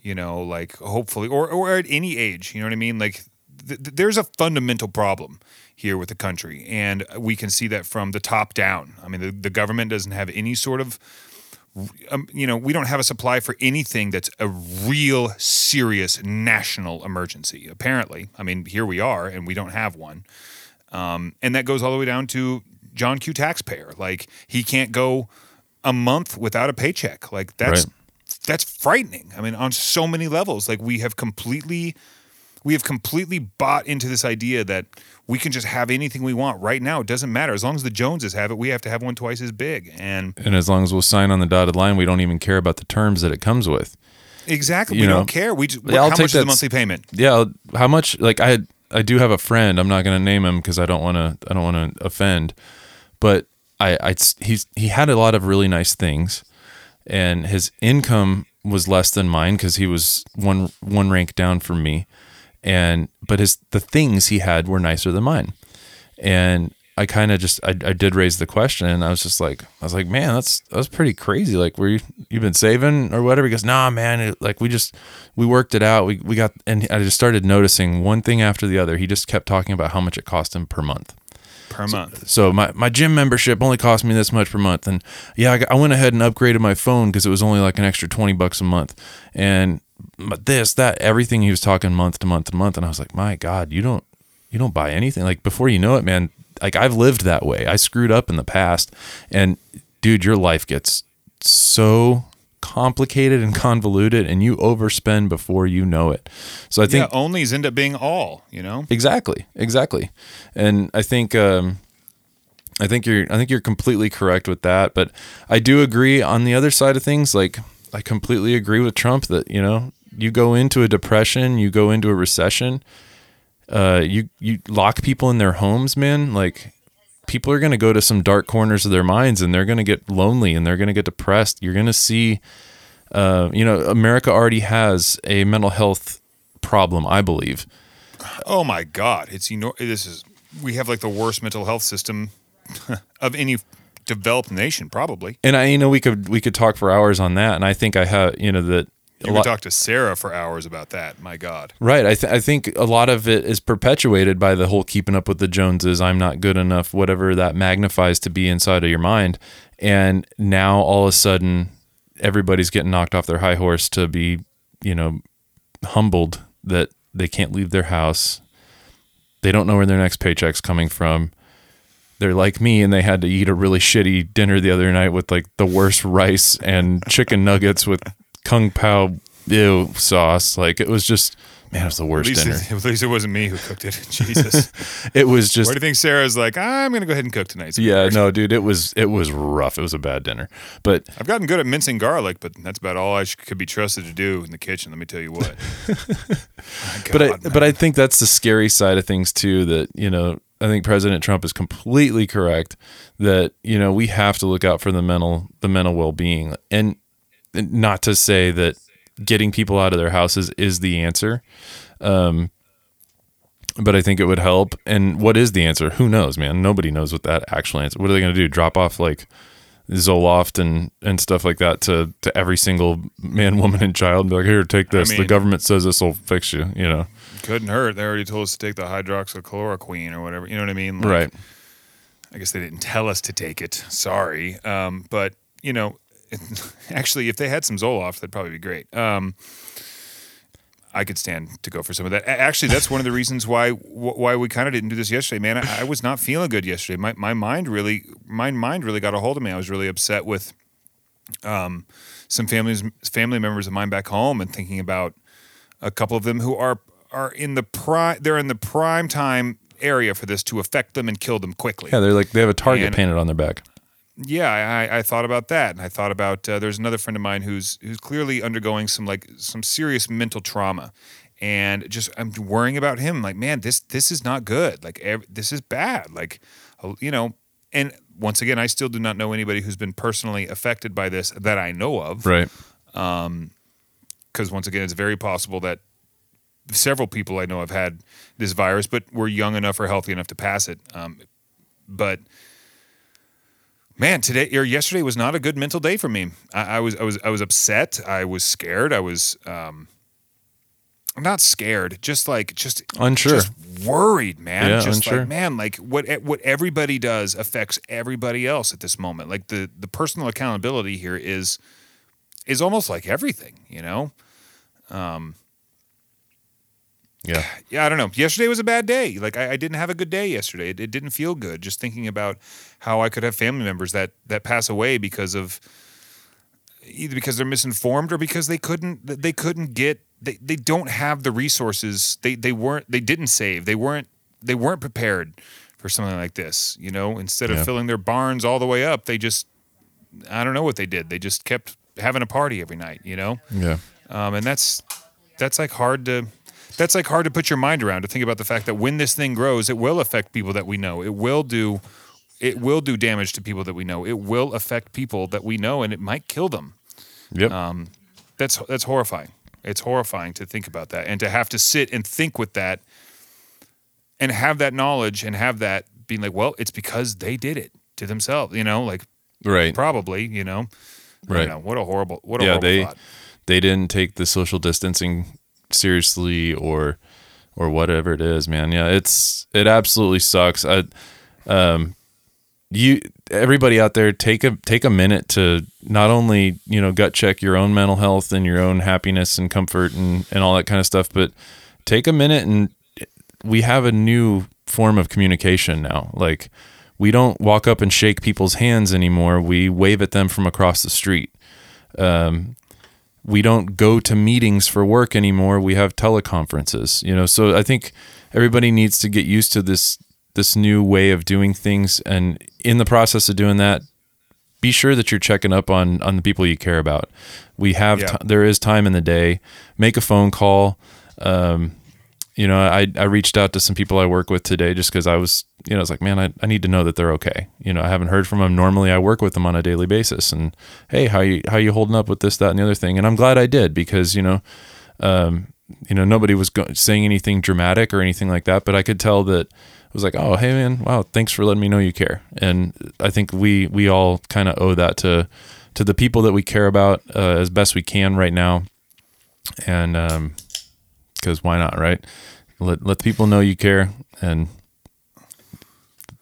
You know, like hopefully, or or at any age. You know what I mean? Like th- th- there's a fundamental problem here with the country, and we can see that from the top down. I mean, the, the government doesn't have any sort of um, you know, we don't have a supply for anything that's a real serious national emergency. Apparently, I mean, here we are, and we don't have one. Um, and that goes all the way down to John Q. Taxpayer. Like he can't go a month without a paycheck. Like that's Right. that's frightening. I mean, on so many levels, like we have completely we have completely bought into this idea that we can just have anything we want right now. It doesn't matter as long as the Joneses have it. We have to have one twice as big, and And as long as we'll sign on the dotted line, we don't even care about the terms that it comes with. exactly You we know, don't care. We just, yeah, I'll how take much is the monthly payment? Yeah, how much? Like I, I do have a friend. I'm not going to name him because I don't want to. I don't want to offend. But I, I, he's he had a lot of really nice things, and his income was less than mine because he was one one rank down from me, and but his the things he had were nicer than mine, and I kind of just I, I did raise the question and I was just like I was like man that's that's pretty crazy. Like were you you've been saving or whatever? He goes nah man. It, like we just we worked it out. We we got and I just started noticing one thing after the other. He just kept talking about how much it cost him per month. Per month. so my, my gym membership only cost me this much per month. And yeah I, I went ahead and upgraded my phone because it was only like an extra 20 bucks a month. And but this that everything he was talking month to month to month and I was like my god you don't you don't buy anything like before you know it man like I've lived that way I screwed up in the past and dude your life gets so complicated and convoluted and you overspend before you know it so I think yeah, onlys end up being all. You know. Exactly, exactly, and I think um, I think you're I think you're completely correct with that. But I do agree on the other side of things. Like I completely agree with Trump that you know you go into a depression, you go into a recession, uh, you you lock people in their homes, man. Like people are going to go to some dark corners of their minds and they're going to get lonely and they're going to get depressed. You're going to see. Uh, you know, America already has a mental health problem, I believe. Oh my God! It's enor- This is we have like the worst mental health system of any developed nation, probably. and I, you know, we could we could talk for hours on that, and I think I have, you know, that You lot, talk to Sarah for hours about that. My God. right. I th- I think a lot of it is perpetuated by the whole keeping up with the Joneses. I'm not good enough, whatever that magnifies to be inside of your mind, and now all of a sudden, everybody's getting knocked off their high horse to be, you know, humbled that they can't leave their house. They don't know where their next paycheck's coming from. They're like me and they had to eat a really shitty dinner the other night with like the worst rice and chicken nuggets with kung pao ew sauce. Like it was just man, it was the worst least, dinner. it, at least it wasn't me who cooked it. Jesus. It was just. What do you think Sarah's like? I'm gonna go ahead and cook tonight. yeah, no, dude, it was it was rough. It was a bad dinner. But I've gotten good at mincing garlic, but that's about all I could be trusted to do in the kitchen. Let me tell you what. My but I man. but I think that's the scary side of things too. That you know, I think President Trump is completely correct that you know we have to look out for the mental the mental well being, and not to say that getting people out of their houses is the answer. Um, but I think it would help. And what is the answer? Who knows, man? Nobody knows what that actual answer. What are they going to do? Drop off like Zoloft and and stuff like that to to every single man, woman, and child? Be like, here, take this. the mean- government says this will fix you. You know, couldn't hurt. They already told us to take the hydroxychloroquine or whatever. You know what I mean? Like, right? I guess they didn't tell us to take it. Sorry. Um, but you know, actually, if they had some Zoloft, that'd probably be great. Um, I could stand to go for some of that. Actually, that's one of the reasons why why we kind of didn't do this yesterday, man. I, I was not feeling good yesterday. My my mind really my mind really got a hold of me. I was really upset with um, some families family members of mine back home and thinking about a couple of them who are are in the prime they're in the prime time area for this to affect them and kill them quickly. Yeah, they're like they have a target And- painted on their back. Yeah, I, I thought about that, and I thought about uh, there's another friend of mine who's who's clearly undergoing some like some serious mental trauma, and just I'm worrying about him. Like, man, this this is not good. Like, ev- this is bad. Like, uh, you know, and once again, I still do not know anybody who's been personally affected by this that I know of. Right. Um, Because once again, it's very possible that several people I know have had this virus, but were young enough or healthy enough to pass it. Um, but man, today or yesterday was not a good mental day for me. I, I was I was I was upset. I was scared. I was um, I'm not scared, just like just Unsure. just worried, man. Yeah, just unsure. like man, like what what everybody does affects everybody else at this moment. Like the the personal accountability here is is almost like everything, you know. Yeah. yeah, I don't know. Yesterday was a bad day. Like I, I didn't have a good day yesterday. It, it didn't feel good. Just thinking about how I could have family members that that pass away because of either because they're misinformed or because they couldn't they couldn't get they, they don't have the resources. They they weren't they didn't save. They weren't they weren't prepared for something like this. You know, instead of Yeah. filling their barns all the way up, they just I don't know what they did. They just kept having a party every night. You know, Yeah. um, and that's that's like hard to that's like hard to put your mind around to think about the fact that when this thing grows, it will affect people that we know. It will do it will do damage to people that we know. It will affect people that we know, and it might kill them. Yep. Um, that's that's horrifying. It's horrifying to think about that and to have to sit and think with that and have that knowledge and have that being like, well, it's because they did it to themselves. You know, like right. probably. You know, Right. know. What a horrible. What a Yeah, horrible they- thought. they didn't take the social distancing seriously or or whatever it is man. Yeah it's it absolutely sucks. I um you everybody out there take a take a minute to not only you know gut check your own mental health and your own happiness and comfort and and all that kind of stuff but take a minute and we have a new form of communication now. Like we don't walk up and shake people's hands anymore. We wave at them from across the street. Um, we don't go to meetings for work anymore. We have teleconferences, you know. So I think everybody needs to get used to this this new way of doing things, and in the process of doing that, be sure that you're checking up on on the people you care about. We have Yeah. ti- there is time in the day. Make a phone call. Um, you know, I I reached out to some people I work with today just because I was you know I was like, man, I, I need to know that they're okay. You know, I haven't heard from them. Normally, I work with them on a daily basis, and hey, how you how you holding up with this, that, and the other thing? And I'm glad I did because you know, um, you know, nobody was go- saying anything dramatic or anything like that, but I could tell that it was like, oh, hey man, wow, thanks for letting me know you care. And I think we we all kind of owe that to to the people that we care about uh, as best we can right now. And um, because why not, right? Let let people know you care, and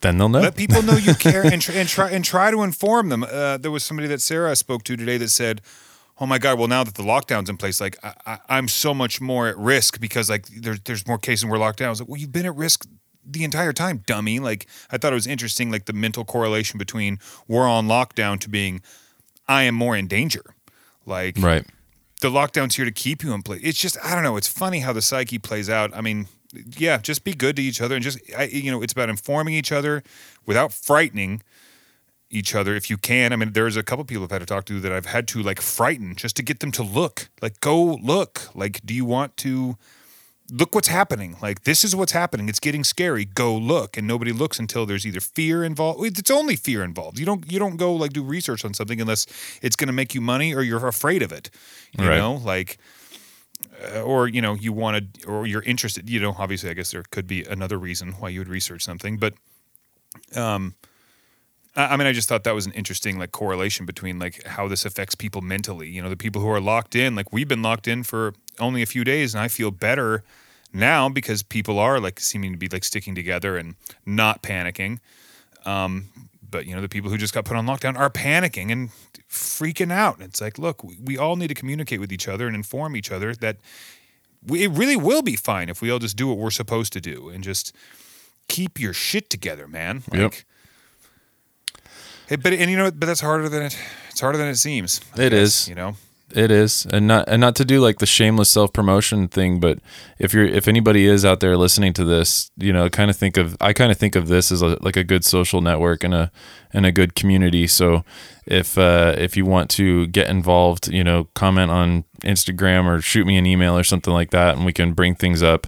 then they'll know. Let people know you care and, tr- and try and try to inform them. Uh, there was somebody that Sarah spoke to today that said, "Oh my God! Well, now that the lockdown's in place, like I, I, I'm so much more at risk because like there's there's more cases and we're locked down." I was like, "Well, you've been at risk." The entire time, dummy. Like I thought it was interesting, like the mental correlation between we're on lockdown to being, I am more in danger. Like right. The lockdown's here to keep you in place. It's just I don't know. It's funny how the psyche plays out. I mean, yeah, just be good to each other and just I, you know, it's about informing each other without frightening each other if you can. I mean, there's a couple people I've had to talk to that I've had to like frighten just to get them to look. Like go look. Like do you want to look what's happening? Like this is what's happening. It's getting scary. Go look. And nobody looks until there's either fear involved. It's only fear involved. You don't you don't go like do research on something unless it's going to make you money or you're afraid of it. You Right. know, like uh, or you know you wanted or you're interested you know obviously i guess there could be another reason why you would research something but um I mean, I just thought that was an interesting like correlation between like how this affects people mentally. You know, the people who are locked in, like we've been locked in for only a few days, and I feel better now because people are like seeming to be like sticking together and not panicking. Um, but you know, the people who just got put on lockdown are panicking and freaking out. And it's like, look, we, we all need to communicate with each other and inform each other that we, it really will be fine if we all just do what we're supposed to do and just keep your shit together, man. Like, Yep. Hey, but and you know, but that's harder than it. It's harder than it seems. I It guess, is. You know. It is, and not and not to do like the shameless self promotion thing, but if you're if anybody is out there listening to this, you know, kind of think of I kind of think of this as a, like a good social network and a and a good community. So if uh, if you want to get involved, you know, comment on Instagram or shoot me an email or something like that, and we can bring things up.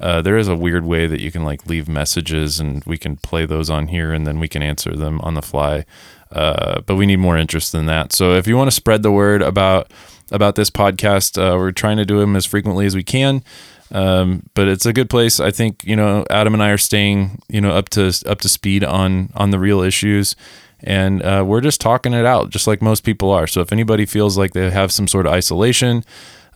Uh, there is a weird way that you can like leave messages, and we can play those on here, and then we can answer them on the fly. Uh, but we need more interest than that. So if you want to spread the word about about this podcast, uh, we're trying to do them as frequently as we can. Um, but it's a good place. I think you know Adam and I are staying you know up to up to speed on on the real issues, and uh, we're just talking it out, just like most people are. So if anybody feels like they have some sort of isolation,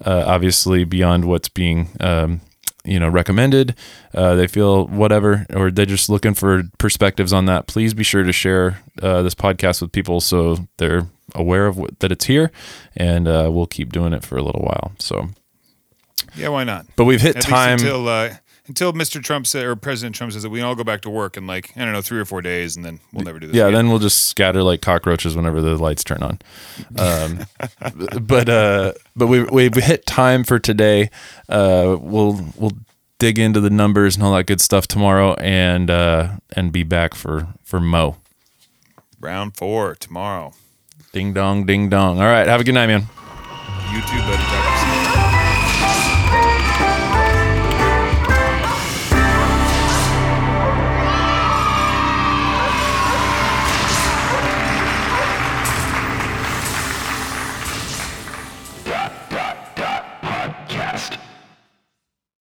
uh, obviously beyond what's being um, you know recommended uh, they feel whatever or they're just looking for perspectives on that please be sure to share uh, this podcast with people so they're aware of what, that it's here and uh, we'll keep doing it for a little while so Yeah, why not? but we've hit At time until uh, until Mr. Trump said or President Trump says that we all go back to work in like I don't know three or four days, and then we'll never do this. Yeah, again. then we'll just scatter like cockroaches whenever the lights turn on. Um, but uh, but we we've hit time for today. Uh, we'll we'll dig into the numbers and all that good stuff tomorrow, and uh, and be back for for Mo. round four tomorrow. Ding dong, ding dong. All right, have a good night, man. You too, buddy. Talk to you